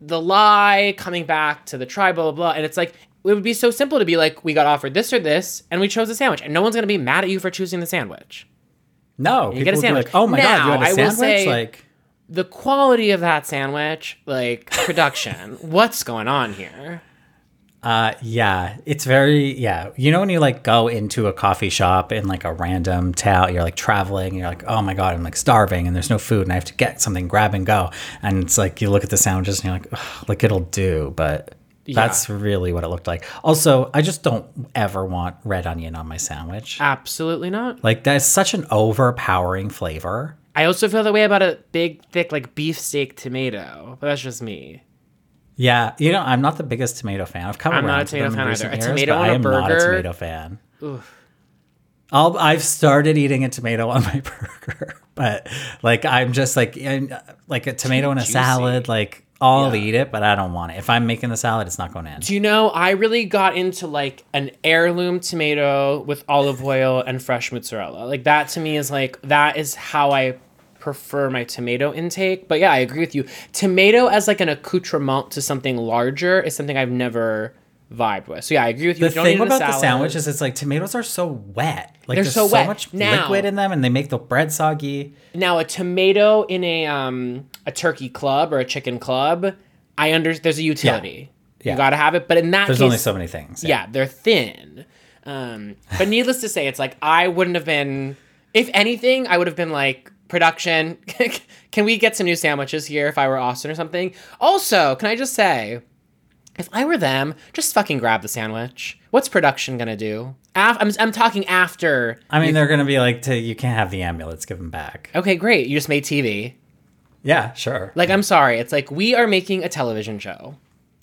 Speaker 3: the lie coming back to the tribe, blah blah blah, and it's like it would be so simple to be like we got offered this or this and we chose the sandwich, and no one's gonna be mad at you for choosing the sandwich.
Speaker 2: No, You
Speaker 3: get a
Speaker 2: people would be
Speaker 3: sandwich.
Speaker 2: like, "Oh my god,
Speaker 3: Now,
Speaker 2: you had a
Speaker 3: I will
Speaker 2: sandwich!"
Speaker 3: say-
Speaker 2: like,
Speaker 3: the quality of that sandwich, like production, what's going on here?
Speaker 2: Uh, yeah, it's very, yeah. You know when you like go into a coffee shop in like a random town, you're like traveling, and you're like, "Oh my god, I'm like starving, and there's no food, and I have to get something, grab and go." And it's like you look at the sandwiches, and you're like, Ugh, "Like it'll do," but. That's really what it looked like. Also, I just don't ever want red onion on my sandwich.
Speaker 3: Absolutely not.
Speaker 2: Like that's such an overpowering flavor.
Speaker 3: I also feel that way about a big, thick, like beefsteak tomato, but that's just me.
Speaker 2: Yeah, you know, I'm not the biggest tomato fan. I've come
Speaker 3: I'm
Speaker 2: around
Speaker 3: not a
Speaker 2: to
Speaker 3: tomato
Speaker 2: in
Speaker 3: fan either. A
Speaker 2: years,
Speaker 3: tomato on
Speaker 2: I
Speaker 3: a
Speaker 2: am not a tomato fan. I'll, I've started eating a tomato on my burger, but like I'm just like in, like a tomato in a
Speaker 3: juicy.
Speaker 2: salad. Like I'll eat it, but I don't want it. If I'm making the salad, it's not going in.
Speaker 3: Do you know, I really got into like an heirloom tomato with olive oil and fresh mozzarella. Like that to me is like, that is how I prefer my tomato intake. But yeah, I agree with you. Tomato as like an accoutrement to something larger is something I've never vibed with. So yeah, I agree with you.
Speaker 2: The
Speaker 3: Don't
Speaker 2: thing
Speaker 3: eat it in a
Speaker 2: about the sandwich is it's like tomatoes are so wet. Like
Speaker 3: They're
Speaker 2: there's
Speaker 3: so
Speaker 2: so, much
Speaker 3: Now-
Speaker 2: liquid in them and they make the bread soggy.
Speaker 3: Now, a tomato in a um a turkey club or a chicken club, I under there's a utility.
Speaker 2: Yeah.
Speaker 3: You got to have it, but in that
Speaker 2: There's
Speaker 3: case,
Speaker 2: only so many things.
Speaker 3: yeah, they're thin. Um, but needless to say, it's like I wouldn't have been. If anything, I would have been like production. can we get some new sandwiches here if I were Austin or something? Also, can I just say, if I were them, just fucking grab the sandwich. What's production gonna do? Af- I'm I'm talking after.
Speaker 2: I mean, they're gonna be like, to, you can't have the amulets. Give them back.
Speaker 3: Okay, great. You just made TV.
Speaker 2: Yeah, sure.
Speaker 3: Like, I'm sorry. It's like we are making a television show.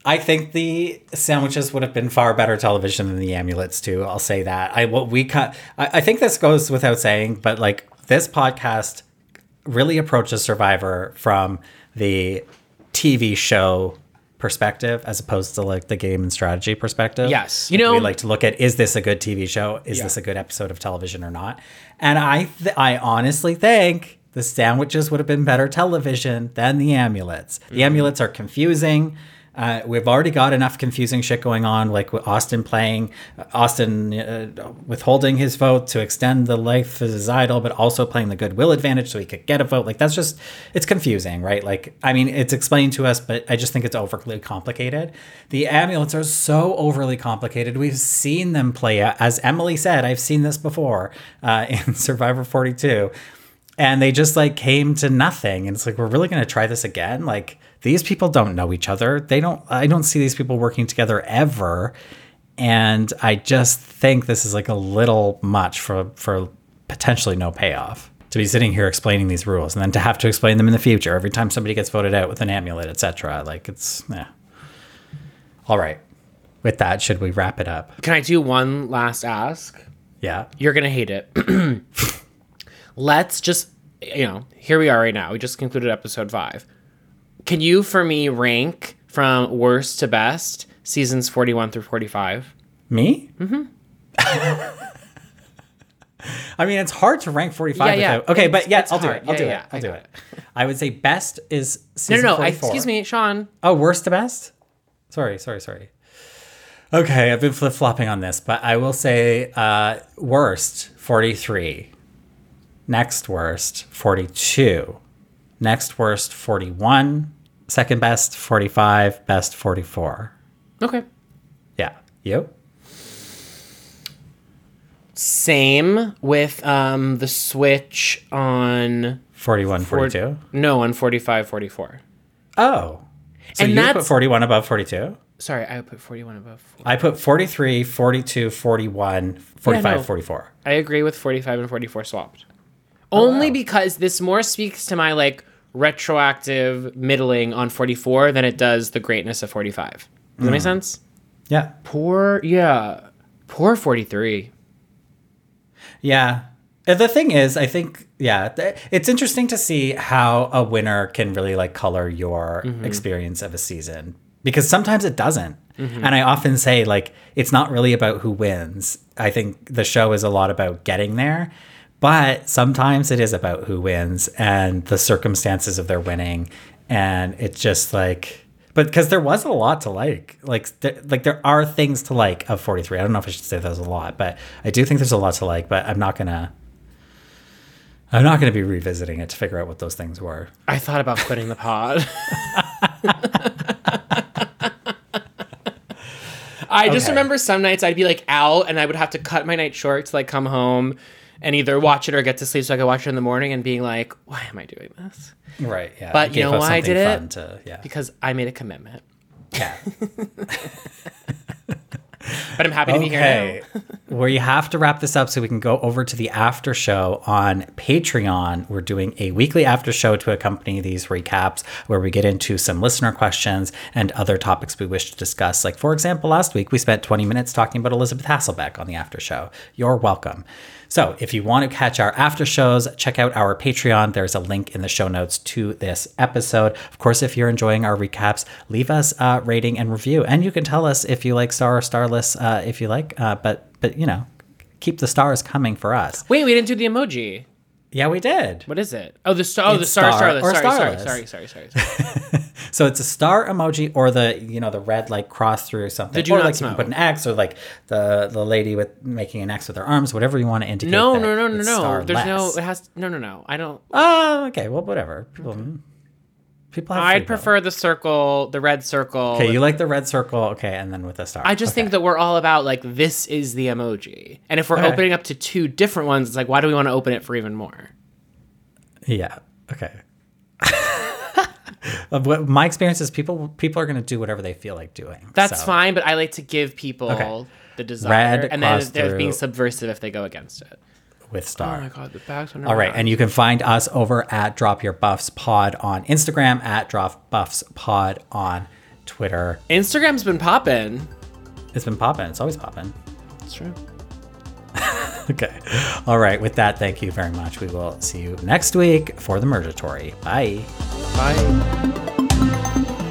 Speaker 2: I think the sandwiches would have been far better television than the amulets too. I'll say that. I what we cut. I, I think this goes without saying, but like this podcast really approaches Survivor from the TV show perspective as opposed to like the game and strategy perspective.
Speaker 3: Yes. You know-
Speaker 2: we like to look at is this a good TV show? Is
Speaker 3: Yeah.
Speaker 2: this a good episode of television or not? And I th- I honestly think the sandwiches would have been better television than the amulets. The mm-hmm. amulets are confusing. Uh, we've already got enough confusing shit going on, like with Austin playing, Austin uh, withholding his vote to extend the life of his idol, but also playing the goodwill advantage so he could get a vote. Like that's just, it's confusing, right? Like, I mean, it's explained to us, but I just think it's overly complicated. The amulets are so overly complicated. We've seen them play out. As Emily said, I've seen this before uh, in Survivor 42 and they just like came to nothing and it's like we're really going to try this again like these people don't know each other they don't i don't see these people working together ever and i just think this is like a little much for for potentially no payoff to be sitting here explaining these rules and then to have to explain them in the future every time somebody gets voted out with an amulet etc like it's yeah all right with that should we wrap it up
Speaker 3: Can I do one last ask?
Speaker 2: yeah
Speaker 3: You're gonna hate it. Let's just, you know, here we are right now. We just concluded episode five. Can you, for me, rank from worst to best seasons 41 through 45?
Speaker 2: Me? Mm-hmm. I mean, it's hard to rank 45
Speaker 3: Yeah, yeah.
Speaker 2: without. Okay,
Speaker 3: It's-
Speaker 2: but yeah, I'll do
Speaker 3: hard.
Speaker 2: it. I'll
Speaker 3: Yeah,
Speaker 2: do
Speaker 3: yeah,
Speaker 2: it. I'll do it. I would say best is
Speaker 3: No,
Speaker 2: season
Speaker 3: no, no. I, excuse me, Sean.
Speaker 2: Oh, worst to best? Sorry, sorry, sorry. Okay, I've been flip flopping on this, but I will say uh, worst 43. Next worst 42. Next worst 41. Second best 45. Best 44.
Speaker 3: Okay.
Speaker 2: Yeah. You?
Speaker 3: Same with um, the switch on
Speaker 2: 41,
Speaker 3: four-
Speaker 2: 42.
Speaker 3: No, on 45, 44.
Speaker 2: Oh. So
Speaker 3: And
Speaker 2: you put 41 above 42?
Speaker 3: Sorry, I put 41 above. 40.
Speaker 2: I put 43, 42, 41, 45,
Speaker 3: no.
Speaker 2: 44.
Speaker 3: I agree with 45 and 44 swapped. Only because this more speaks to my like retroactive middling on 44 than it does the greatness of 45. Does that make mm. sense?
Speaker 2: Yeah.
Speaker 3: Poor, yeah. Poor 43.
Speaker 2: Yeah. Uh, The thing is, I think, yeah, it's interesting to see how a winner can really like color your mm-hmm. experience of a season because sometimes it doesn't. Mm-hmm. And I often say, like, it's not really about who wins. I think the show is a lot about getting there, but sometimes it is about who wins and the circumstances of their winning. And it's just like, but because there was a lot to like, like, th- like there are things to like of 43. I don't know if I should say there's a lot, but I do think there's a lot to like, but I'm not gonna, I'm not gonna be revisiting it to figure out what those things were.
Speaker 3: I thought about quitting the pod. I just
Speaker 2: Okay.
Speaker 3: remember some nights I'd be like out and I would have to cut my night short to like come home and either watch it or get to sleep so I could watch it in the morning and being like, why am I doing this?
Speaker 2: Right. Yeah.
Speaker 3: But you know why I did it?
Speaker 2: To, yeah.
Speaker 3: Because I made a commitment.
Speaker 2: yeah.
Speaker 3: But I'm happy to be here
Speaker 2: Okay.
Speaker 3: now.
Speaker 2: we have to wrap this up so we can go over to the after show on Patreon. We're doing a weekly after show to accompany these recaps where we get into some listener questions and other topics we wish to discuss. Like, for example, last week we spent 20 minutes talking about Elizabeth Hasselbeck on the after show. You're welcome. So, if you want to catch our after shows, check out our Patreon. There's a link in the show notes to this episode. Of course, if you're enjoying our recaps, leave us a rating and review. And you can tell us if you like star or starless, uh, if you like. Uh, but, but you know, keep the stars coming for us.
Speaker 3: Wait, we didn't do the emoji.
Speaker 2: Yeah, we did.
Speaker 3: What is it? Oh, the star. Oh, the star,
Speaker 2: star
Speaker 3: starless. Sorry, sorry, sorry, sorry, sorry.
Speaker 2: So it's a star emoji or the you know the red like cross through something.
Speaker 3: The do
Speaker 2: or like you can put an X or like the the lady with making an X with her arms, whatever you want to indicate.
Speaker 3: No, no, no, no, no. There's no. It has. No, no, no. I don't.
Speaker 2: Oh, okay. Well, whatever. People, people.
Speaker 3: I'd prefer the circle, the red circle.
Speaker 2: Okay, you like the red circle. Okay, and then with a star.
Speaker 3: I just
Speaker 2: Okay.
Speaker 3: think that we're all about like this is the emoji, and if we're
Speaker 2: Okay.
Speaker 3: opening up to two different ones, it's like why do we want to open it for even more?
Speaker 2: Yeah. Okay. My experience is people people are going to do whatever they feel like doing.
Speaker 3: That's
Speaker 2: so-
Speaker 3: fine, but I like to give people
Speaker 2: Okay.
Speaker 3: the desire,
Speaker 2: Red
Speaker 3: and then they're being subversive if they go against it.
Speaker 2: With star.
Speaker 3: Oh my god, the bags are
Speaker 2: All right, and you can find us over at Drop Your Buffs Pod on Instagram, at Drop Buffs Pod on Twitter.
Speaker 3: Instagram's been popping.
Speaker 2: It's been popping. It's always popping.
Speaker 3: It's true.
Speaker 2: Okay. All right. With that, thank you very much. We will see you next week for the Mergatory. Bye.
Speaker 3: Bye.